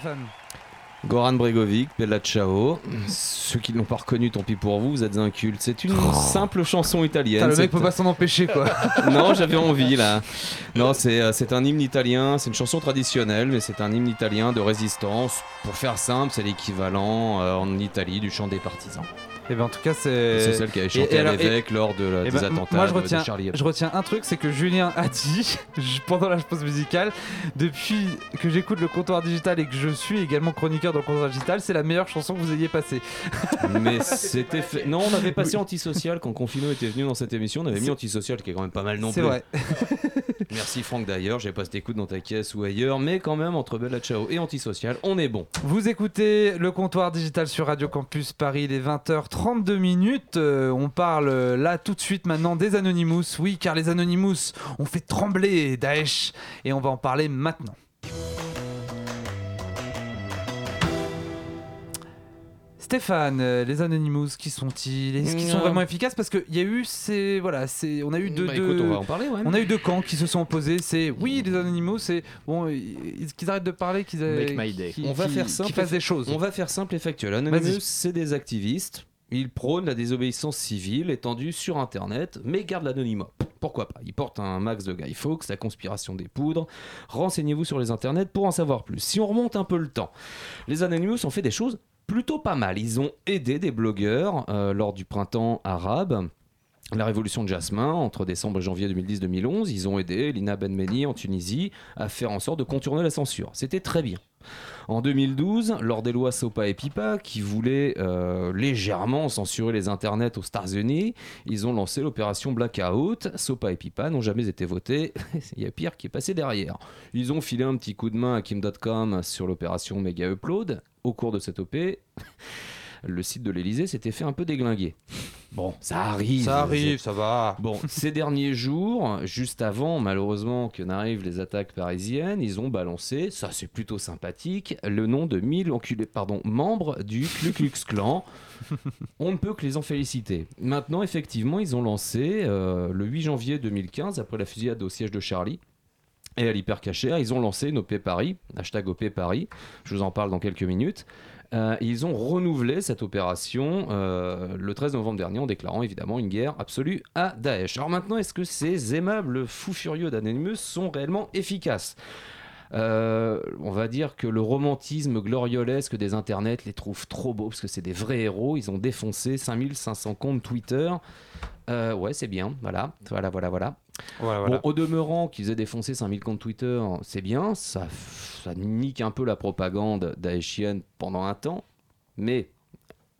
Stéphane, Goran Bregovic, Bella Ciao. Ceux qui ne l'ont pas reconnu, tant pis pour vous, vous êtes incultes. C'est une simple chanson italienne. Le mec peut pas s'en empêcher quoi. non, j'avais envie là. Non, c'est euh, c'est un hymne italien, c'est une chanson traditionnelle, mais c'est un hymne italien de résistance. Pour faire simple, c'est l'équivalent euh, en Italie du chant des partisans. Et ben en tout cas c'est. C'est celle qui avait chanté et à alors- et- l'évêque lors de, la- Eh des ben, attentats moi je de- de retiens, Charlie je retiens un truc, c'est que Julien a dit pendant la pause musicale, depuis que j'écoute le comptoir digital et que je suis également chroniqueur dans le comptoir digital, c'est la meilleure chanson que vous ayez passée. Mais c'était fait. Non, on avait passé antisocial quand Confino était venu dans cette émission. On avait mis C'est- antisocial qui est quand même pas mal non C'est plus. vrai. Merci Franck d'ailleurs. J'ai pas cette écoute dans ta caisse ou ailleurs, mais quand même entre Bella Ciao et antisocial, on est bon. Vous écoutez le comptoir digital sur Radio Campus Paris, les 20h32 minutes. Euh, on parle euh, là tout de suite maintenant des Anonymous. Oui, car les Anonymous ont fait trembler Daesh et on va en parler maintenant. Stéphane, euh, les Anonymous, qui sont-ils? Est-ce qu'ils sont vraiment efficaces? Parce qu'il y a eu, ces, voilà, c'est, on a eu deux, Bah, deux- écoute, on va en parler, ouais. on a eu deux camps qui se sont opposés. C'est oui, les Anonymous, c'est bon, ils- qu'ils arrêtent de parler, qu'ils Make my day. qu'ils- On va qu'ils- faire simple. qu'ils fassent des choses. On va faire simple et factuel. Anonymous, Vas-y. c'est des activistes. Ils prônent la désobéissance civile étendue sur Internet, mais gardent l'anonymat. Pourquoi pas? Ils portent un max de Guy Fawkes, la conspiration des poudres. Renseignez-vous sur les internets pour en savoir plus. Si on remonte un peu le temps, les Anonymous ont fait des choses plutôt pas mal. Ils ont aidé des blogueurs euh, lors du printemps arabe. La révolution de Jasmin, entre décembre et janvier 2010-2011, ils ont aidé Lina Benmeni en Tunisie à faire en sorte de contourner la censure. C'était très bien. En 2012, lors des lois SOPA et PIPA, qui voulaient euh, légèrement censurer les internets aux États-Unis, ils ont lancé l'opération Blackout. SOPA et PIPA n'ont jamais été votés. Il y a pire qui est passé derrière. Ils ont filé un petit coup de main à Kim.com sur l'opération Mega Upload. Au cours de cette OP, le site de l'Elysée s'était fait un peu déglinguer. Bon, ça arrive. Ça arrive, ça va. Bon, ces derniers jours, juste avant, malheureusement, que n'arrivent les attaques parisiennes, ils ont balancé, ça c'est plutôt sympathique, le nom de 1000 enculés, pardon, membres du Ku Klux Klan. On ne peut que les en féliciter. Maintenant, effectivement, ils ont lancé, euh, le 8 janvier 2015, après la fusillade au siège de Charlie, et à l'hypercacher, ils ont lancé OP Paris, hashtag OP Paris, je vous en parle dans quelques minutes. Euh, ils ont renouvelé cette opération euh, le 13 novembre dernier en déclarant évidemment une guerre absolue à Daesh. Alors maintenant, est-ce que ces aimables fous furieux d'Anonymous sont réellement efficaces? Euh, on va dire que le romantisme gloriolesque des internets les trouve trop beaux parce que c'est des vrais héros. Ils ont défoncé 5500 comptes Twitter. Ouais, c'est bien. Voilà, voilà, voilà, voilà. Voilà, Bon, voilà. au demeurant qu'ils aient défoncé 5000 comptes Twitter, c'est bien, ça, ça nique un peu la propagande daeshienne pendant un temps, mais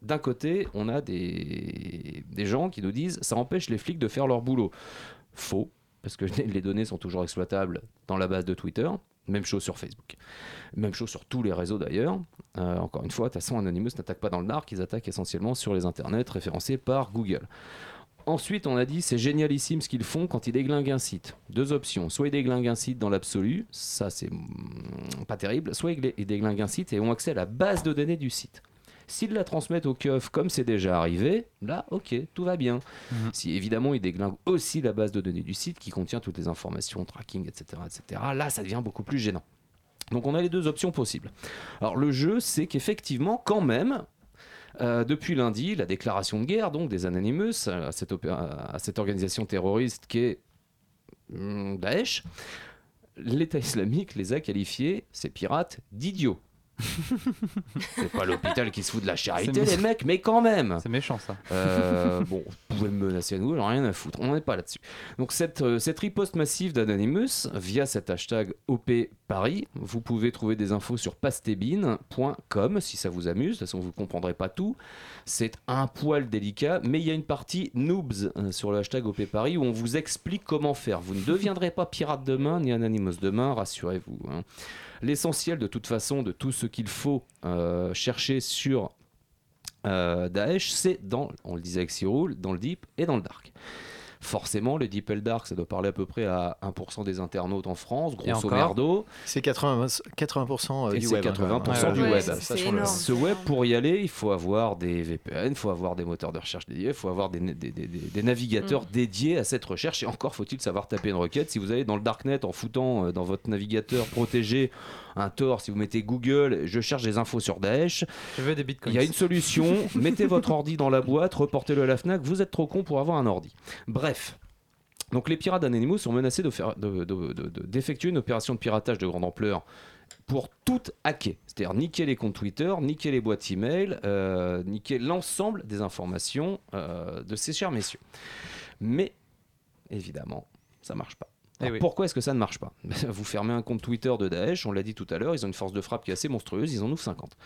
d'un côté, on a des, des gens qui nous disent ça empêche les flics de faire leur boulot. Faux, parce que les données sont toujours exploitables dans la base de Twitter. Même chose sur Facebook. Même chose sur tous les réseaux d'ailleurs. Euh, encore une fois, de toute façon, Anonymous n'attaque pas dans le dark, ils attaquent essentiellement sur les internets référencés par Google. Ensuite, on a dit c'est génialissime ce qu'ils font quand ils déglinguent un site. Deux options. Soit ils déglinguent un site dans l'absolu, ça c'est mm, pas terrible. Soit ils déglinguent un site et ont accès à la base de données du site. S'ils la transmettent au keuf comme c'est déjà arrivé, là, ok, tout va bien. Mhm. Si évidemment ils déglinguent aussi la base de données du site qui contient toutes les informations, tracking, etc., etc., là, ça devient beaucoup plus gênant. Donc on a les deux options possibles. Alors le jeu, c'est qu'effectivement, quand même, euh, depuis lundi, la déclaration de guerre donc des Anonymous euh, à cette, organisation terroriste qui est hum, Daesh, l'État islamique les a qualifiés, ces pirates, d'idiots. c'est pas l'hôpital qui se fout de la charité, les mecs, mais quand même. C'est méchant ça. Euh, bon, vous pouvez me menacer à nous, j'en ai rien à foutre. On n'est pas là-dessus. Donc, cette, euh, cette riposte massive d'Anonymous, via cet hashtag OP Paris, vous pouvez trouver des infos sur pastebin.com si ça vous amuse. De toute façon, vous ne comprendrez pas tout. C'est un poil délicat, mais il y a une partie noobs euh, sur le hashtag OP Paris où on vous explique comment faire. Vous ne deviendrez pas pirate demain ni Anonymous demain, rassurez-vous. hein. L'essentiel, de toute façon, de tout ce qu'il faut euh, chercher sur euh, Daesh, c'est dans, on le disait avec Cyril, dans le deep et dans le dark. Forcément, le deep dark, ça doit parler à peu près à 1% des internautes en France, grosso merdo. C'est 80%, 80% Et du c'est web. hein, 80% quand même. du Ouais, web. Ça. Ce web, pour y aller, il faut avoir des VPN, il faut avoir des moteurs de recherche dédiés, il faut avoir des, des- des- des- des navigateurs dédiés à cette recherche. Et encore faut-il savoir taper une requête. Si vous allez dans le darknet en foutant euh, dans votre navigateur protégé un Tor, si vous mettez Google, je cherche des infos sur Daesh, Je veux des il y a une solution, mettez votre ordi dans la boîte, reportez-le à la FNAC, vous êtes trop con pour avoir un ordi. Bref. Donc les pirates d'Anonymous sont menacés de- de- de- d'effectuer une opération de piratage de grande ampleur pour tout hacker. C'est-à-dire niquer les comptes Twitter, niquer les boîtes email, euh, niquer l'ensemble des informations euh, de ces chers messieurs. Mais, évidemment, ça marche pas. Eh Alors, oui. Pourquoi est-ce que ça ne marche pas? Vous fermez un compte Twitter de Daesh, on l'a dit tout à l'heure, ils ont une force de frappe qui est assez monstrueuse, ils en ouvrent 50.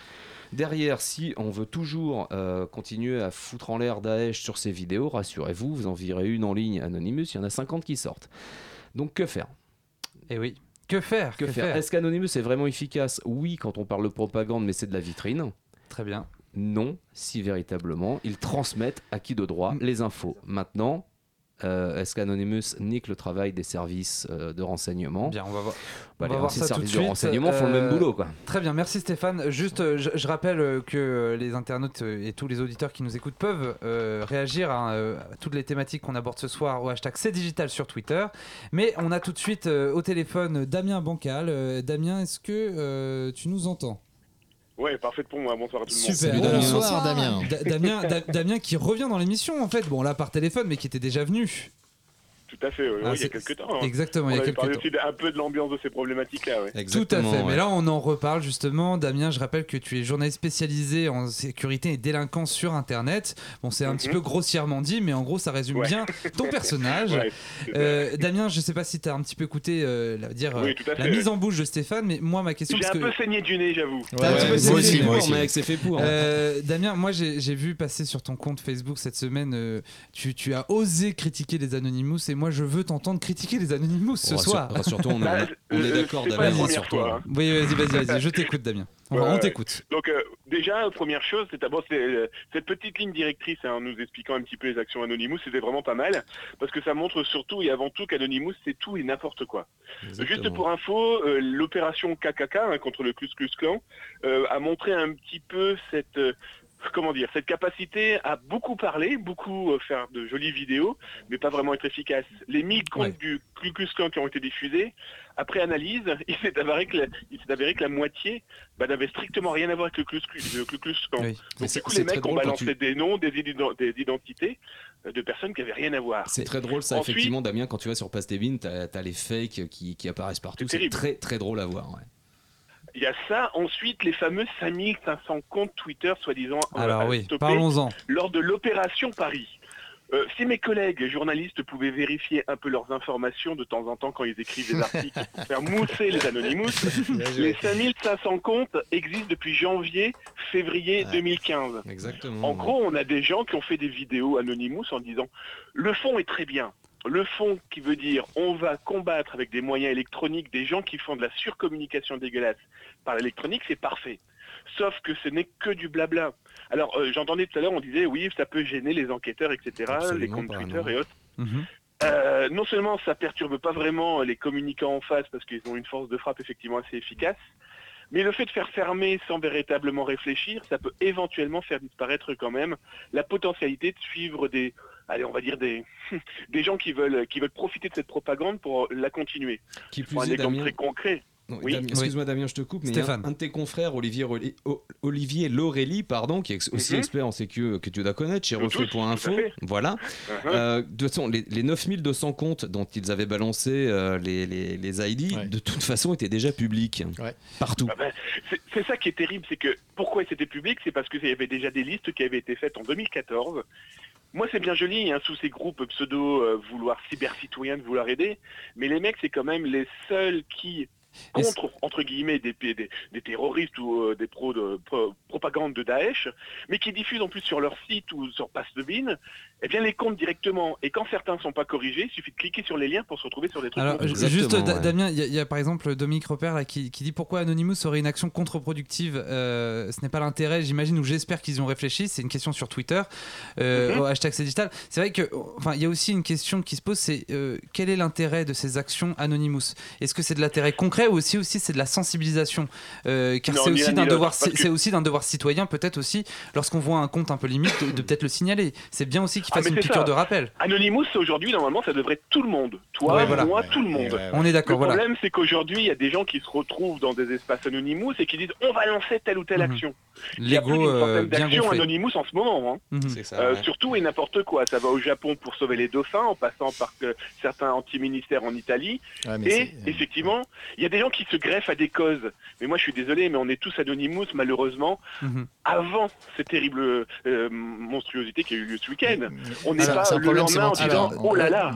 Derrière, si on veut toujours euh, continuer à foutre en l'air Daesh sur ces vidéos, rassurez-vous, vous en virez une en ligne Anonymous, il y en a 50 qui sortent. Donc que faire? Eh oui. Que faire? Que faire? Est-ce qu'Anonymous est vraiment efficace? Oui, quand on parle de propagande, mais c'est de la vitrine. Très bien. Non, si véritablement ils transmettent à qui de droit les infos. Maintenant, euh, est-ce qu'Anonymous nique le travail des services euh, de renseignement? Bien, on va voir. Bah, on Les va voir ça tout de services de renseignement font le même Euh, boulot, quoi. Très bien, merci Stéphane. Juste, je, je rappelle que les internautes et tous les auditeurs qui nous écoutent peuvent réagir à, à toutes les thématiques qu'on aborde ce soir au hashtag C'est Digital sur Twitter. Mais on a tout de suite au téléphone Damien Bancal. Damien, est-ce que tu nous entends? Ouais, parfait pour moi. Bonsoir à tout le monde. Super. Bonsoir. Bonsoir, Damien. Da- Damien, Da- Damien qui revient dans l'émission en fait. Bon là par téléphone, mais qui était déjà venu. Tout à fait, ouais, Ah, il y a quelques temps. hein. Exactement, il y On a avait quelques parlé temps. aussi d'un peu de l'ambiance de ces problématiques-là. Ouais. Tout à fait, mais là on en reparle justement. Damien, je rappelle que tu es journaliste spécialisé en sécurité et délinquance sur Internet. Bon, c'est un petit peu grossièrement dit, mais en gros ça résume Mhm. Ouais. bien ton personnage. Euh, Damien, je sais pas si tu as un petit peu écouté euh, la, dire, Oui, euh, la mise en bouche de Stéphane, mais moi ma question... J'ai un peu saigné du nez, j'avoue. Un moi saigné aussi, du moi nez. aussi. mec, c'est fait pour. Euh, Damien, moi j'ai vu passer sur ton compte Facebook cette semaine, tu, tu as osé critiquer les Anonymous et moi je veux t'entendre critiquer les Anonymous ce Rassure- soir. Rassure-toi, on, est- Bah, on est euh, d'accord, Damien, rassure-toi. hein. Oui, vas-y, vas-y, vas-y, je t'écoute Damien. On, Ouais, t'écoute. Donc euh, déjà, première chose, c'est d'abord euh, cette petite ligne directrice, hein, en nous expliquant un petit peu les actions Anonymous, c'était vraiment pas mal, parce que ça montre surtout et avant tout qu'Anonymous, c'est tout et n'importe quoi. Juste pour info, euh, l'opération KKK hein, contre le Klux Klux Klan euh, a montré un petit peu cette euh, comment dire cette capacité à beaucoup parler, beaucoup euh, faire de jolies vidéos, mais pas vraiment être efficace. Les 1000 comptes Ouais. du Klan qui ont été diffusés, après analyse, il s'est avéré que la, il s'est avéré que la moitié bah, n'avait strictement rien à voir avec le Klan. Oui. Donc, c'est- du coup, c'est les mecs ont balancé tu- des noms, des, des identités euh, de personnes qui avaient rien à voir. C'est très drôle ça, Ensuite- effectivement, Damien, quand tu vas sur Pastebin, t'as as les fakes qui, qui apparaissent partout. C'est très très drôle à voir. ouais. Il y a ça. Ensuite, les fameux 5500 comptes Twitter, soi-disant, euh, Alors oui, parlons-en. lors de l'opération Paris. Euh, si mes collègues journalistes pouvaient vérifier un peu leurs informations de temps en temps quand ils écrivent des articles pour faire mousser les Anonymous, les 5500 comptes existent depuis janvier, février Ouais. 2015. Exactement. En gros, on a des gens qui ont fait des vidéos Anonymous en disant le fond est très bien. Le fond qui veut dire on va combattre avec des moyens électroniques des gens qui font de la surcommunication dégueulasse par l'électronique, c'est parfait. Sauf que ce n'est que du blabla. Alors euh, j'entendais tout à l'heure, on disait oui, ça peut gêner les enquêteurs, etc., Absolument les comptes pas, Twitter non. et autres. Mhm. Euh, non seulement ça perturbe pas vraiment les communicants en face parce qu'ils ont une force de frappe effectivement assez efficace, mais le fait de faire fermer sans véritablement réfléchir, ça peut éventuellement faire disparaître quand même la potentialité de suivre des, allez, on va dire des, des gens qui veulent, qui veulent profiter de cette propagande pour la continuer. Qui un plus est, exemple Damien, très concret. Oui. Excuse-moi Damien, je te coupe, mais Stéphane. un, un de tes confrères, Olivier, Olivier Laurély, pardon, qui est ex- aussi Mhm. expert en sécu que tu dois connaître chez fait. Voilà. Uh-huh. Euh, de toute façon, les, les 9200 comptes dont ils avaient balancé euh, les, les, les ID, de toute façon, étaient déjà publics. Partout. Ah ben, c'est- c'est ça qui est terrible, c'est que pourquoi c'était public, c'est parce qu'il y avait déjà des listes qui avaient été faites en 2014. Moi, c'est bien joli, hein, sous ces groupes pseudo euh, vouloir cyber-citoyens, de vouloir aider, mais les mecs, c'est quand même les seuls qui contre, entre guillemets, des, des, des terroristes ou euh, des pros de pro- propagande de Daesh, mais qui diffusent en plus sur leur site ou sur Passe de Bin, eh bien les comptent directement. Et quand certains ne sont pas corrigés, il suffit de cliquer sur les liens pour se retrouver sur des trucs. Alors, juste, Da- Damien, il y, a- il y a par exemple Dominique Repère là, qui, qui dit pourquoi Anonymous aurait une action contre-productive. Euh, ce n'est pas l'intérêt, j'imagine, ou j'espère qu'ils y ont réfléchi. C'est une question sur Twitter, euh, Mhm. au hashtag c'est digital. C'est vrai que, enfin, il y a aussi une question qui se pose c'est euh, quel est l'intérêt de ces actions Anonymous? Est-ce que c'est de l'intérêt concret aussi, aussi c'est de la sensibilisation Euh, Car c'est aussi d'un devoir, c'est que- aussi d'un devoir citoyen, peut-être aussi, lorsqu'on voit un compte un peu limite, de, de peut-être le signaler. C'est bien aussi qu'il Ah, fasse mais une piqûre ça. de rappel. Anonymous, aujourd'hui, normalement, ça devrait être tout le monde. Toi, Ouais, voilà. moi, Ouais, tout le monde. On est d'accord, Le voilà. problème, c'est qu'aujourd'hui, il y a des gens qui se retrouvent dans des espaces Anonymous et qui disent on va lancer telle ou telle Mhm. action. Il y a plus L'ego d'une euh, d'actions. Anonymous en ce moment. hein. Mhm. Ça, Euh, surtout et n'importe quoi. Ça va au Japon pour sauver les dauphins, en passant par que certains anti-ministères en Italie. Et effectivement, il y a des gens qui se greffent à des causes. Mais moi, je suis désolé, mais on est tous Anonymous, malheureusement, Mhm. avant cette terrible euh, monstruosité qui a eu lieu ce week-end. On n'est pas c'est un le problème lendemain en disant Alors, oh là là.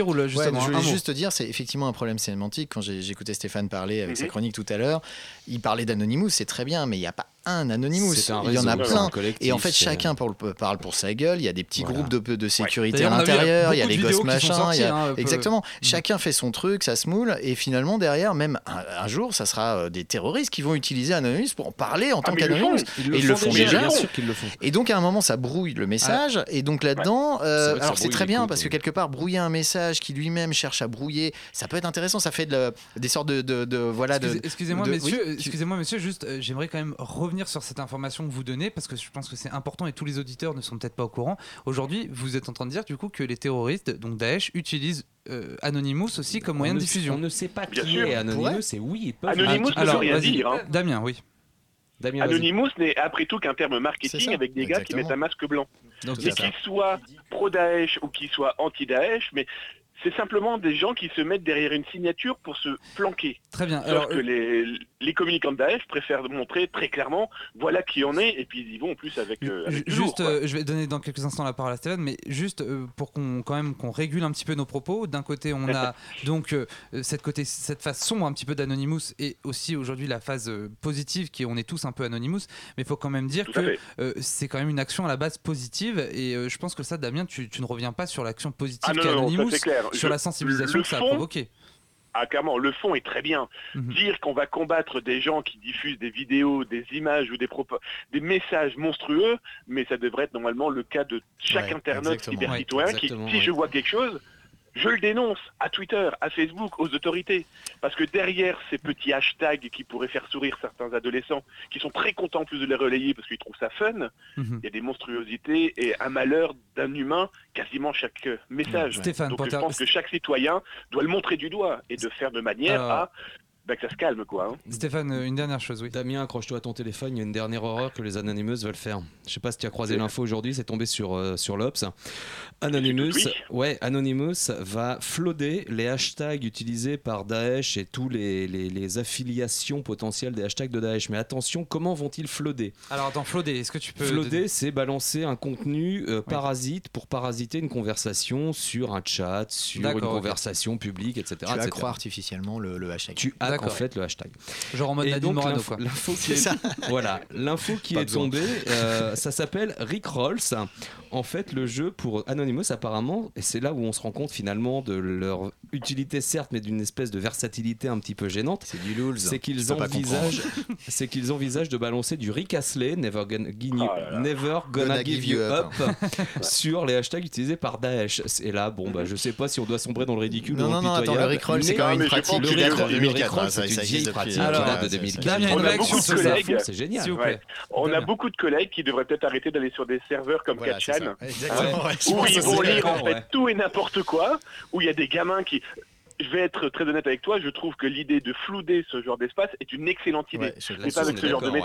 Roule Ouais, justement. je voulais mot. juste te dire, c'est effectivement un problème sémantique. Quand j'ai- j'écoutais Stéphane parler avec sa Mhm. chronique tout à l'heure, il parlait d'Anonymous, c'est très bien, mais il n'y a pas un Anonymous. Un il y en a plein. Et en fait, chacun parle, parle pour sa gueule. Il y a des petits Voilà. groupes de, de sécurité à l'intérieur. Il y a les gosses vidéos qui sont machin. il y a- sorties, hein, peu. Exactement. Chacun fait son truc, ça se moule. Et finalement, derrière, même un, un jour, ça sera euh, des terroristes qui vont utiliser Anonymous pour en parler en tant ils le qu'Anonymous. Et ils le font déjà. Bien sûr qu'ils le font. Et donc à un moment ça brouille le message et donc là-dedans euh, alors c'est très bien parce que quelque part brouiller un message qui lui-même cherche à brouiller ça peut être intéressant ça fait des sortes de, voilà Excusez-moi, messieurs, excusez-moi, monsieur, juste, euh, j'aimerais quand même revenir sur cette information que vous donnez parce que je pense que c'est important et tous les auditeurs ne sont peut-être pas au courant. Aujourd'hui, vous êtes en train de dire du coup que les terroristes, donc Daesh, utilisent euh, Anonymous aussi comme moyen de diffusion. On ne sait pas Bien qui sûr. est Anonymous, et oui, ils peuvent. Anonymous Ah, ne veut Alors, rien vas-y. dire. hein. Damien, oui. Damien. Anonymous n'est après tout qu'un terme C'est marketing avec des gars qui mettent un masque blanc. Donc, Mais qu'ils soient pro-Daesh ou qu'ils soient anti-Daesh, mais c'est simplement des gens qui se mettent derrière une signature pour se planquer. très bien. Alors, que euh, les, les communicants de Daesh préfèrent montrer très clairement voilà qui on est, et puis ils y vont en plus avec, euh, avec Juste, lourd, euh, je vais donner dans quelques instants la parole à Stéphane, mais juste pour qu'on quand même qu'on régule un petit peu nos propos. D'un côté, on a donc cette côté cette phase sombre un petit peu d'Anonymous et aussi aujourd'hui la phase positive qui est on est tous un peu Anonymous, mais il faut quand même dire Tout que c'est quand même une action à la base positive et je pense que ça, Damien, tu, tu ne reviens pas sur l'action positive Ah non, non, non, ça, Anonymous, c'est clair. Sur Je- la sensibilisation le que ça a fond, provoqué. Ah, clairement, le fond est très bien. Mhm. Dire qu'on va combattre des gens qui diffusent des vidéos, des images ou des, propos, des messages monstrueux, mais ça devrait être normalement le cas de chaque Ouais, internaute cyber-citoyen Ouais, qui, si ouais. je vois quelque chose, je le dénonce à Twitter, à Facebook, aux autorités. Parce que derrière ces petits hashtags qui pourraient faire sourire certains adolescents, qui sont très contents en plus de les relayer parce qu'ils trouvent ça fun, Mhm. il y a des monstruosités et un malheur d'un humain quasiment chaque message. Stéphane, Donc je pense que chaque citoyen doit le montrer du doigt et de faire de manière Alors- à bah, que ça se calme quoi. hein. Stéphane, euh, une dernière chose, oui. Damien, accroche-toi à ton téléphone, il y a une dernière horreur que les Anonymous veulent faire. Je sais pas si tu as croisé l'info aujourd'hui, c'est tombé sur, euh, sur l'Obs. Anonymous, Oui. ouais, Anonymous va floader les hashtags utilisés par Daesh et tous les, les, les affiliations potentielles des hashtags de Daesh. Mais attention, comment vont-ils floader Alors attends, Flodé, est-ce que tu peux Floader, c'est balancer un contenu euh, parasite pour parasiter une conversation sur un chat, sur une D'accord, ok. conversation publique, etc. tu etc. accrois artificiellement le, le hashtag Tu hackes en D'accord. fait le hashtag. genre en mode Nadine Morano quoi l'info qui C'est est, ça. voilà, l'info qui Pas est besoin. tombée, euh, ça s'appelle Rick Rolls. En fait, le jeu pour Anonymous apparemment, et c'est là où on se rend compte finalement de leur utilité certes, mais d'une espèce de versatilité un petit peu gênante. c'est du C'est qu'ils pas envisagent, c'est qu'ils envisagent de balancer du Rick Astley, Never Gonna, Give You- Oh là là. Never gonna, give, you up, sur les hashtags utilisés par Daesh. Et là, bon, bah, je sais pas si on doit sombrer dans le ridicule non ou non non attends le Rickroll c'est mais- quand Ah, même une pratique le- de le 2004 Rickroll, hein, ça, c'est une ça vieille existe depuis pratique Alors, qui date de ouais, 2004. Damien, On une a réaction beaucoup sur de ça. collègues. C'est génial. S'il vous Ouais. plaît. On a Damien. beaucoup de collègues qui devraient peut-être arrêter d'aller sur des serveurs comme Voilà, c'est 4chan. ça. Exactement, ouais, je où ils vont lire en fait tout et n'importe quoi, où il y a des gamins qui... je vais être très honnête avec toi, je trouve que l'idée de flouder ce genre d'espace est une excellente idée. Ouais, mais pas avec ce genre de ouais.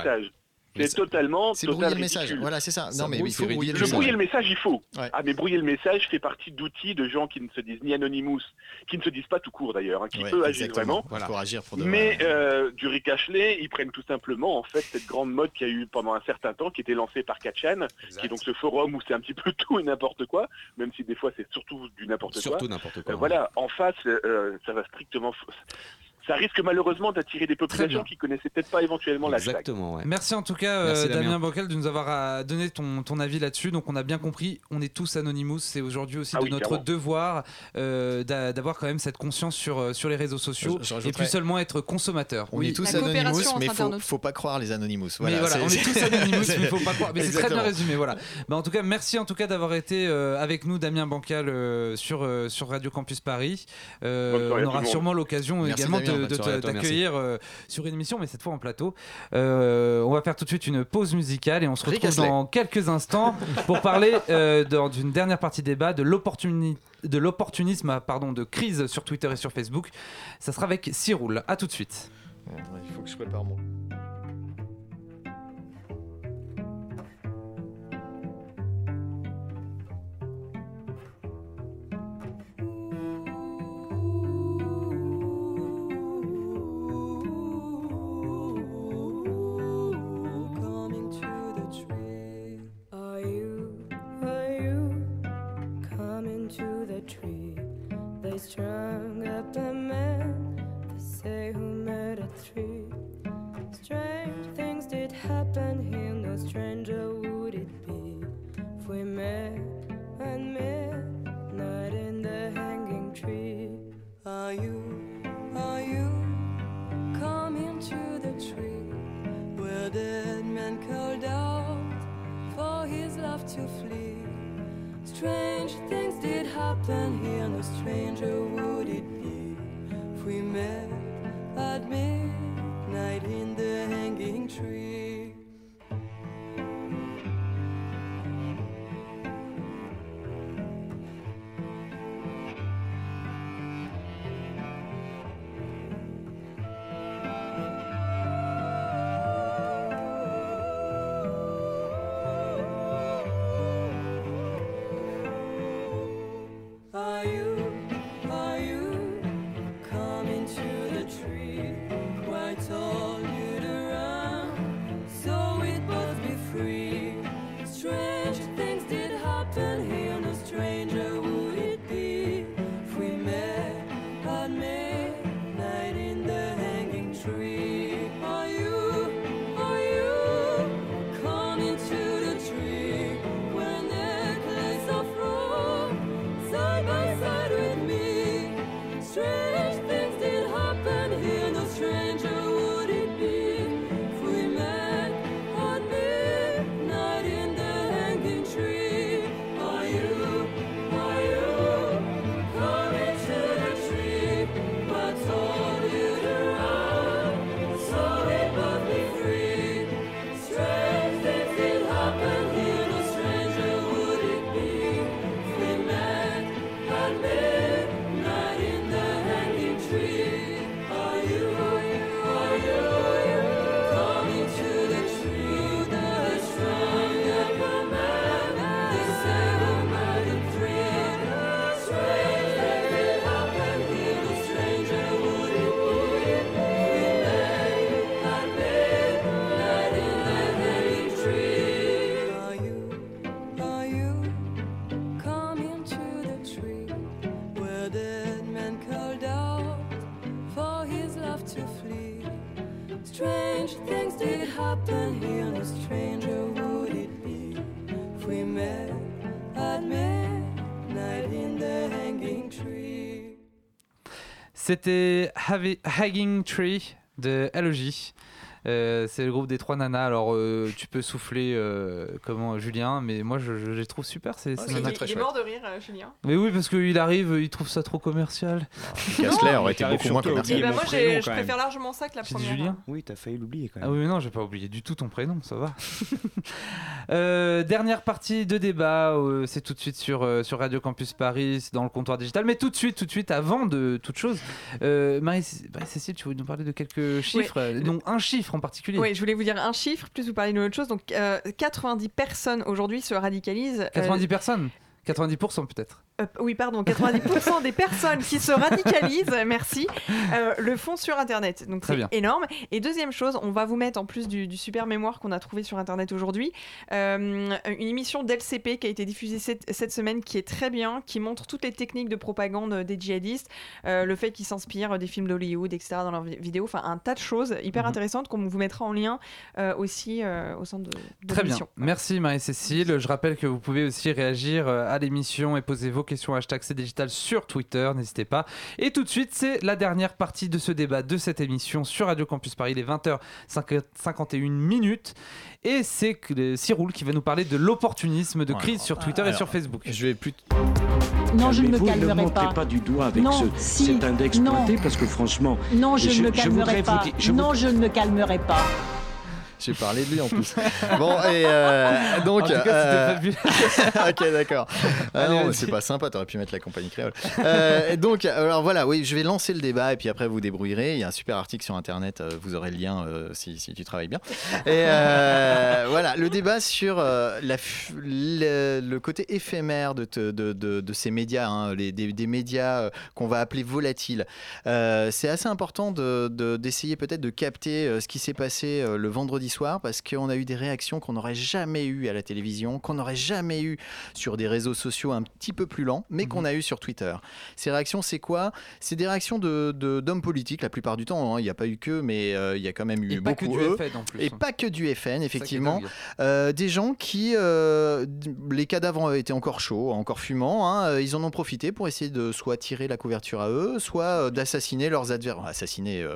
C'est totalement, C'est total brouiller le message. Voilà, c'est ça. Ça Non, mais il faut brouiller le Je message. brouiller le message, il faut. Ouais. Ah, mais brouiller le message fait partie d'outils de gens qui ne se disent ni Anonymous, qui ne se disent pas tout court d'ailleurs, hein, qui Ouais, peut agir vraiment. Agir pour de Mais euh, du Rick Ashley, ils prennent tout simplement en fait cette grande mode qu'il y a eu pendant un certain temps, qui était lancée par 4chan, qui est donc ce forum où c'est un petit peu tout et n'importe quoi, même si des fois c'est surtout du n'importe quoi. Surtout n'importe quoi. Euh, voilà, en face, euh, ça va strictement. Ça risque malheureusement d'attirer des populations qui connaissaient peut-être pas éventuellement l'hashtag. Exactement, ouais. Merci en tout cas, Merci, euh, Damien. Damien Bancal, de nous avoir euh, donné ton, ton avis là-dessus. Donc, on a bien compris, on est tous Anonymous. C'est aujourd'hui aussi Ah de oui, notre clairement. devoir euh, d'a- d'avoir quand même cette conscience sur, sur les réseaux sociaux Je- je et plus seulement être consommateur. On Oui. est tous La Anonymous, mais faut, faut pas croire les Anonymous. mais Voilà, on est tous Anonymous, mais il faut pas croire. Mais c'est très bien résumé, voilà. Bah, en tout cas, merci en tout cas d'avoir été euh, avec nous, Damien Bancal, euh, sur, euh, sur Radio Campus Paris. Euh, on aura sûrement l'occasion également Damien. De- d'accueillir euh, sur une émission, mais cette fois en plateau. Euh, on va faire tout de suite une pause musicale et on se retrouve dans quelques instants pour parler euh, dans une dernière partie débat de l'opportuni- de l'opportunisme pardon de crise sur Twitter et sur Facebook. Ça sera avec Ciroul. À tout de suite. Il faut que je prépare mon. C'était Hanging Tree de LOJ. Euh, c'est le groupe des trois nanas. Alors, euh, tu peux souffler euh, comment Julien, mais moi je, je les trouve super. Ces, ces Il, il est mort de rire, euh, Julien. Mais oui, parce qu'il arrive, il trouve ça trop commercial. Kessler aurait été beaucoup moins commercial. Mon moi, prénom, je préfère largement ça que la dit première. Julien Oui, t'as failli l'oublier quand même. Ah oui, mais non, j'ai pas oublié du tout ton prénom, ça va. Euh, dernière partie de débat, euh, c'est tout de suite sur, euh, sur Radio Campus Paris, c'est dans le comptoir digital. Mais tout de suite, tout de suite, avant de toute chose, euh, Marie- Marie-Cécile, tu voulais nous parler de quelques chiffres, euh, dont un chiffre en particulier. Oui, je voulais vous dire un chiffre, plus vous parler d'une autre chose. Donc, euh, 90 personnes aujourd'hui se radicalisent. euh, 90 personnes? 90% peut-être. Euh, oui, pardon, 90% des personnes qui se radicalisent, merci, euh, le font sur Internet. Donc c'est énorme. Et deuxième chose, on va vous mettre en plus du, du super mémoire qu'on a trouvé sur Internet aujourd'hui, euh, une émission d'LCP qui a été diffusée cette, cette semaine qui est très bien, qui montre toutes les techniques de propagande des djihadistes, le fait qu'ils s'inspirent des films d'Hollywood, etc. dans leurs vi- vidéos, enfin un tas de choses hyper Mhm. intéressantes qu'on vous mettra en lien aussi au sein de, de Très bien. Merci Marie-Cécile. Je rappelle que vous pouvez aussi réagir à l'émission et poser vos questions hashtag Digital sur Twitter. N'hésitez pas. Et tout de suite, c'est la dernière partie de ce débat de cette émission sur Radio Campus Paris, les 20h51 minutes. Et c'est que- Cyroul qui va nous parler de l'opportunisme de Ouais. crise sur Twitter et sur Facebook. Je vais plus. Non, je ne me calmerai ne montrez pas. pas du doigt avec Non, ce, si, cet index non. pointé parce que franchement, Non, je, Je- ne me je calmerai pas. dire- je non, je ne me calmerai pas. J'ai parlé de lui en plus. bon, et euh, donc. En tout cas, euh, ok, d'accord. Ah non, c'est pas sympa, t'aurais pu mettre la compagnie créole. Euh, et donc, alors voilà, oui, je vais lancer le débat et puis après vous débrouillerez. Il y a un super article sur internet, vous aurez le lien si, si tu travailles bien. Et voilà, le débat sur la le, le côté éphémère de, te- de, de- de ces médias, hein, les, des, des médias qu'on va appeler volatiles. C'est assez important de- de- d'essayer peut-être de capter ce qui s'est passé le vendredi soir parce qu'on a eu des réactions qu'on n'aurait jamais eues à la télévision, qu'on n'aurait jamais eues sur des réseaux sociaux un petit peu plus lents, mais qu'on a eues sur Twitter. Ces réactions, c'est quoi? C'est des réactions de- de- d'hommes politiques la plupart du temps. hein. Il n'y a pas eu que, mais euh, il y a quand même eu Et pas beaucoup que du. FN en plus. Et pas que du FN, effectivement. Euh, des gens qui, euh, les cadavres étaient encore chauds, encore fumants. hein, euh, ils en ont profité pour essayer de soit tirer la couverture à eux, soit d'assassiner leurs adversaires. Assassiner,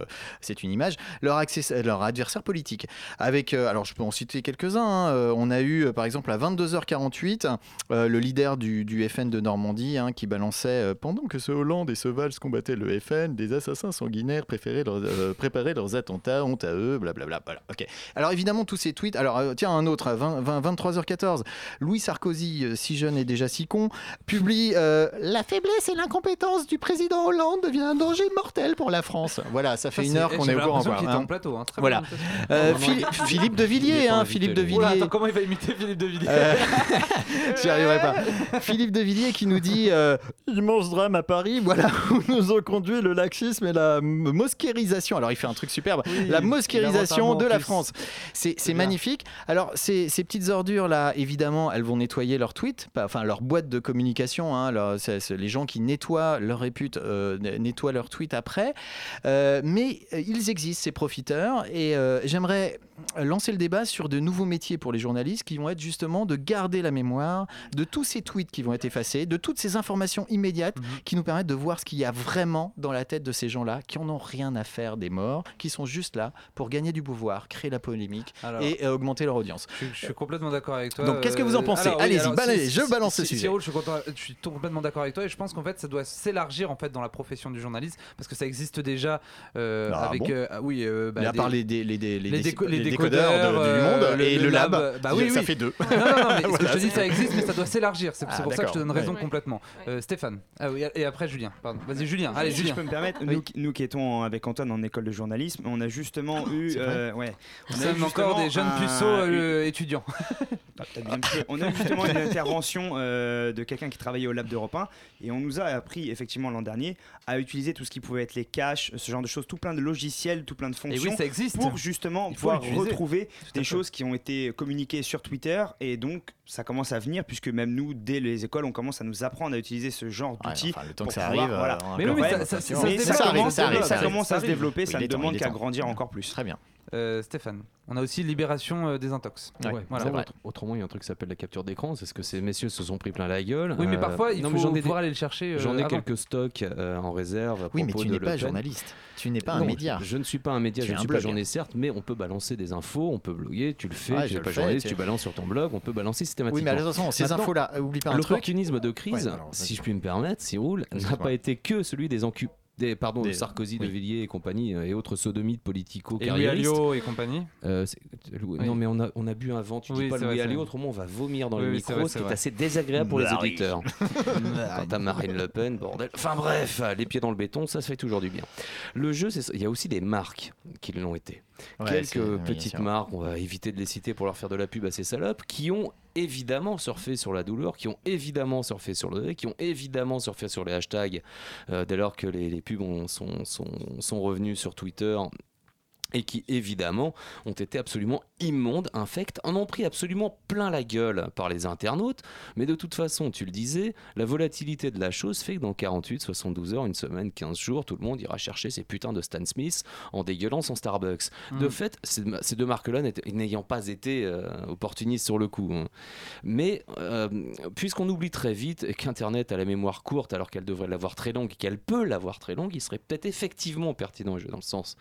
c'est une image. Leur, access- leur adversaire politique. Avec, euh, alors je peux en citer quelques-uns. hein, euh, on a eu, euh, par exemple, à 22h48, euh, le leader du, du FN de Normandie hein, qui balançait pendant que ce Hollande et ce Valls combattaient le FN, des assassins sanguinaires préféraient préparaient leurs attentats, honte à eux, blablabla. Voilà, ok. Alors évidemment, tous ces tweets. Alors tiens, un autre, à 20 20 23h14, Louis Sarkozy, si jeune et déjà si con, publie euh, La faiblesse et l'incompétence du président Hollande devient un danger mortel pour la France. Voilà, ça fait Ça, une heure qu'on est au courant. était hein. Voilà. Euh. Phil- Philippe de Villiers, hein, Philippe de. Villiers. Oula, attends, comment il va imiter Philippe de Villiers Euh, J'y arriverai pas. Philippe de Villiers qui nous dit euh, immense drame à Paris, voilà où nous ont conduit le laxisme et la mosquérisation. Alors il fait un truc superbe, Oui, la mosquérisation de la. France. C'est magnifique. Alors ces, ces petites ordures là, évidemment, elles vont nettoyer leur tweet, pas- enfin leur boîte de communication. hein, leur- les gens qui nettoient leur répute, euh, nettoient leur tweet après. Euh, mais euh, ils existent ces profiteurs et euh, j'aimerais lancer le débat sur de nouveaux métiers pour les journalistes qui vont être justement de garder la mémoire de tous ces tweets qui vont être effacés, de toutes ces informations immédiates Mhm. qui nous permettent de voir ce qu'il y a vraiment dans la tête de ces gens-là qui en ont rien à faire des morts, qui sont juste là pour gagner du pouvoir, créer la polémique Alors, et euh, augmenter leur audience. Je, je suis complètement d'accord avec toi. Donc, qu'est-ce que vous en Euh, pensez oui, Allez-y, alors, balayez, si- je si- balance si- ce sujet. Cyril, je suis, content- je suis complètement d'accord avec toi et je pense qu'en fait ça doit s'élargir en fait dans la profession du journalisme parce que ça existe déjà euh, Ah avec bon euh, ah oui bah, Mais à part les les décodeurs, de- du euh, monde et le, lab, bah oui, ça oui. fait deux. Non, non, non, mais ce que Voilà, je te dis, ça existe, mais ça doit s'élargir. C'est Ah, pour ça que je te donne raison Ouais. complètement. Euh, Stéphane. Ah oui, et après Julien. Pardon. Vas-y, Julien. Allez, si Julien. je peux me permettre, nous, qui- nous qui étions avec Antoine en école de journalisme, on a justement eu. c'est vrai euh, ouais, on Nous a eu sommes encore des jeunes un- puceaux euh, étudiants. Ah. On a eu justement une intervention euh, de quelqu'un qui travaillait au lab d'Europe 1 et on nous a appris effectivement l'an dernier à utiliser tout ce qui pouvait être les caches, ce genre de choses, tout plein de logiciels, tout plein de Et fonctions oui, ça existe. pour justement pouvoir. Retrouver des choses qui ont été communiquées sur Twitter et donc ça commence à venir puisque même nous dès les écoles on commence à nous apprendre à utiliser ce genre Ouais, d'outils enfin, le temps que ça pouvoir, arrive. voilà. euh, Mais oui, mais ça- ça- commence, à se développer, ça ne demande qu'à grandir encore plus. Très bien. Euh, Stéphane. On a aussi Libération euh, des Intox. Ouais, Voilà. Autrement, il y a un truc qui s'appelle la capture d'écran. C'est ce que ces messieurs se sont pris plein la gueule. Oui, mais Euh, parfois, il non, faut mais j'en ai pouvoir des- aller le chercher. euh, J'en ai avant. quelques stocks euh, en réserve. à Oui, mais tu n'es pas journaliste. Tu n'es pas un média. Je, je ne suis pas un média, Tu je ne un suis pas journaliste, certes, mais on peut balancer des infos, on peut bloguer, tu le fais, Ouais, tu je n'es pas journaliste, tu- balances sur ton blog, on peut balancer systématiquement. Oui, mais attention, ces infos-là, oublie pas un truc. L'opportunisme de crise, si je puis me permettre, Cyril, n'a pas été que celui des encu- des, pardon, Des- de Sarkozy, oui. de Villiers et compagnie euh, et autres sodomites politico Et Louis Alliot et compagnie. Euh, Non, mais on a, on a bu un vent, tu Oui, dis pas Louis vrai, Alliot, autrement on va vomir dans le micro, vrai, ce qui est assez désagréable pour les Marie. auditeurs. Quant à Marine Le Pen, bordel. Enfin bref, les pieds dans le béton, ça se fait toujours du bien. Le jeu, il y a aussi des marques qui l'ont été. Ouais, Quelques petites marques, on va éviter de les citer pour leur faire de la pub à ces salopes, qui ont évidemment surfé sur la douleur, qui ont évidemment surfé sur le qui ont évidemment surfé sur les hashtags euh, dès lors que les, pubs ont- sont, sont, sont revenus sur Twitter et qui évidemment ont été absolument immondes, infects, en ont pris absolument plein la gueule par les internautes, mais de toute façon, tu le disais, la volatilité de la chose fait que dans 48, 72 heures, une semaine, 15 jours, tout le monde ira chercher ses putains de Stan Smith en dégueulant son Starbucks. De Mm. fait, ces, ces deux marques-là n'ayant pas été euh, opportunistes sur le coup, hein. mais euh, puisqu'on oublie très vite qu'Internet a la mémoire courte alors qu'elle devrait l'avoir très longue et qu'elle peut l'avoir très longue, il serait peut-être effectivement pertinent, je- dans le sens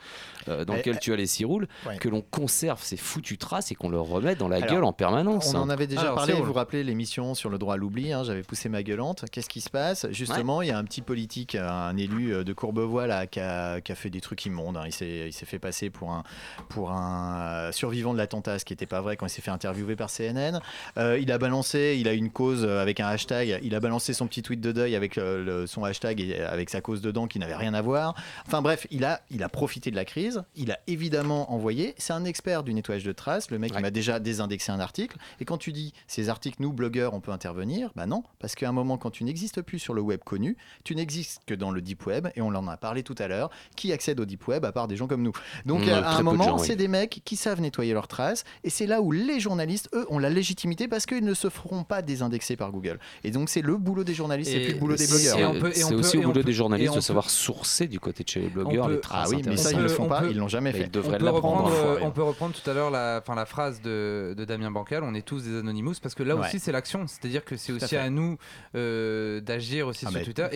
euh, dans lequel tu as les ciroules, ouais. que l'on conserve ces foutues traces et qu'on leur remette dans la Alors, gueule en permanence. On en hein. avait déjà Alors, parlé, vous vous rappelez l'émission sur le droit à l'oubli, hein, j'avais poussé ma gueulante. Qu'est-ce qui se passe? Justement, il y a un petit politique, un élu euh, de Courbevoie là, qui, a, qui a fait des trucs immondes. hein. Il s'est fait passer pour un, pour un euh, survivant de l'attentat, ce qui n'était pas vrai quand il s'est fait interviewer par CNN. Euh, il a balancé, il a une cause avec un hashtag, il a balancé son petit tweet de deuil avec le- son hashtag et avec sa cause dedans qui n'avait rien à voir. Enfin bref, il a, il a profité de la crise, il a évidemment envoyé. C'est un expert du nettoyage de traces, le mec Ouais. il m'a déjà désindexé un article. Et quand tu dis ces articles, nous blogueurs, on peut intervenir, bah non, parce qu'à un moment, quand tu n'existes plus sur le web connu, tu n'existes que dans le deep web, et on en a parlé tout à l'heure. Qui accède au deep web à part des gens comme nous Donc Mmh, très à un de moment, oui. c'est des mecs qui savent nettoyer leurs traces, et c'est là où les journalistes, eux, ont la légitimité parce qu'ils ne se feront pas désindexer par Google. Et donc c'est le boulot des journalistes, c'est plus le boulot des blogueurs. C'est aussi au boulot peut- des journalistes de peut- savoir sourcer du côté de chez les blogueurs peut- les Ah traces. oui, mais ça, ils ne le font on pas, peut- ils l'ont jamais Mais fait. ils devraient on peut, l'apprendre. reprendre, euh, on peut reprendre tout à l'heure la, enfin, la phrase de, de Damien Bancal, on est tous des Anonymous, parce que là Ouais. aussi c'est l'action, c'est-à-dire que c'est à aussi à, nous euh, d'agir aussi Ah, sur Twitter.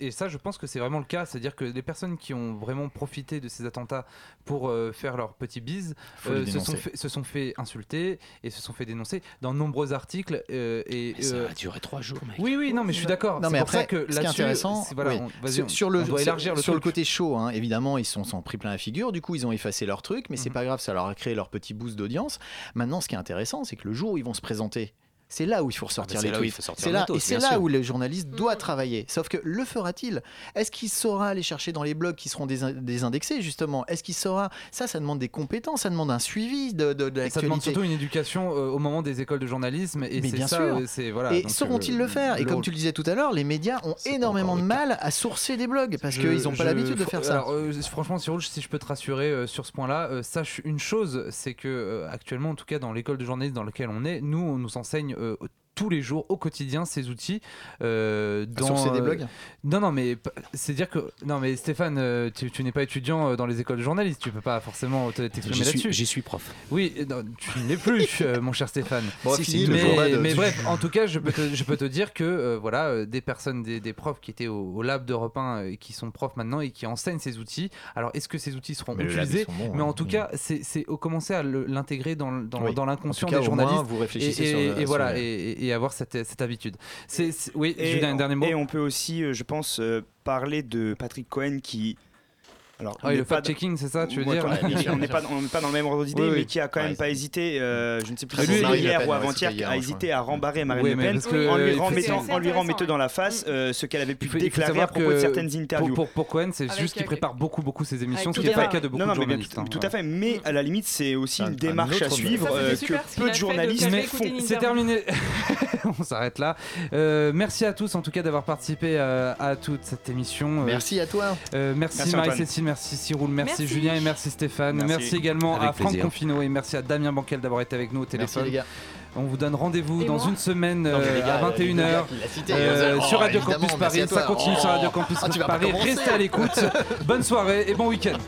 Et, ça, je pense que c'est vraiment le cas, c'est-à-dire que les personnes qui ont vraiment profité de ces attentats pour euh, faire leur petit bise euh, se, sont fait, se sont fait insulter et se sont fait dénoncer dans de nombreux articles. euh, et, Mais ça euh, a duré trois jours, mec. oui, oui, non, mais je suis d'accord. Non, C'est mais pour après, ça que ce qui est là-dessus, intéressant, c'est- voilà, oui, on- vas-y, sur, on- le, on doit sur- élargir le sur le truc. côté chaud, hein, évidemment, ils sont, sont pris plein la figure. Du coup, ils ont effacé leur truc, mais c'est Mhm. pas grave, ça leur a créé leur petit boost d'audience. Maintenant, ce qui est intéressant, c'est que le jour où ils vont se présenter, c'est là où il faut ressortir Ah, c'est les tweets. C'est là, et c'est là sûr. où le journaliste doit travailler. Sauf que le fera-t-il? Est-ce qu'il saura aller chercher dans les blogs qui seront désin- désindexés, justement? Est-ce qu'il saura? Ça, ça demande des compétences, ça demande un suivi de, de, ça demande surtout une éducation euh, au moment des écoles de journalisme et Mais c'est bien ça sûr. euh, c'est voilà et sauront-ils euh, le faire? Et comme tu le disais tout à l'heure, les médias ont énormément de mal à sourcer des blogs parce qu'ils n'ont pas je- l'habitude de faire ça. alors, euh, franchement, Cyril, si je peux te rassurer euh, sur ce point-là, euh, sache une chose, c'est que euh, actuellement, en tout cas dans l'école de journalisme dans laquelle on est, nous, on nous enseigne euh, tous les jours, au quotidien, ces outils. Euh, À dans, sourcer des euh, blogs Non, non, mais c'est dire que non, mais Stéphane, euh, tu, tu n'es pas étudiant euh, dans les écoles de journalisme, tu peux pas forcément te- t'exprimer là-dessus. j'y suis prof. Oui, non, tu ne l'es plus, mon cher Stéphane. Bon, Si, mais, format de- mais bref, en tout cas, je peux te, je peux te dire que euh, voilà, des personnes, des, des profs qui étaient au, au lab d'Europe 1 euh, et qui sont profs maintenant et qui enseignent ces outils. Alors, est-ce que ces outils seront Mais le lab, utilisés bons, Mais hein. en tout cas, c'est c'est au- commencer à l'intégrer dans, dans, Oui. dans l'inconscient des au moins, journalistes. vous Et, réfléchissez et- sur le- et sur voilà, le- et, et- avoir cette, cette habitude. C'est oui, Et, Julien, un dernier mot? et on peut aussi, euh, je pense, euh, parler de Patrick Cohen qui. Alors, Ah le fact-checking, c'est ça, tu veux dire On n'est pas, dans le même ordre d'idée, Oui, oui. mais qui a quand même Ouais, pas hésité, euh, je ne sais plus Ah, si c'est hier ou avant-hier, hier, a hésité à rembarrer Marine Oui, Le Pen en lui remettant, c'est en lui remettant dans la face euh, ce qu'elle avait pu faut, déclarer à propos que de certaines interviews. pour, pour Cohen, c'est juste qu'il prépare beaucoup, beaucoup ses émissions, ce qui n'est pas le cas de beaucoup de journalistes. tout, hein, tout à fait. Mais à la limite, c'est aussi Un- une un démarche à suivre euh, que peu de journalistes font. c'est terminé. On s'arrête là. Merci à tous en tout cas d'avoir participé à toute cette émission. Merci à toi. merci. Marie-Cécile, merci Cyril, merci, Merci. Julien et merci Stéphane. Merci, Merci. également à Franck plaisir. Confino et merci à Damien Banquel d'avoir été avec nous au Merci téléphone. les gars. On vous donne rendez-vous dans une semaine Non, mais euh, les gars, à 21h. il l'a cité, euh, oh, sur Radio évidemment, Campus Paris, ça continue sur Radio Oh. Campus Ah, pas Paris. Restez à l'écoute. Bonne soirée et bon week-end.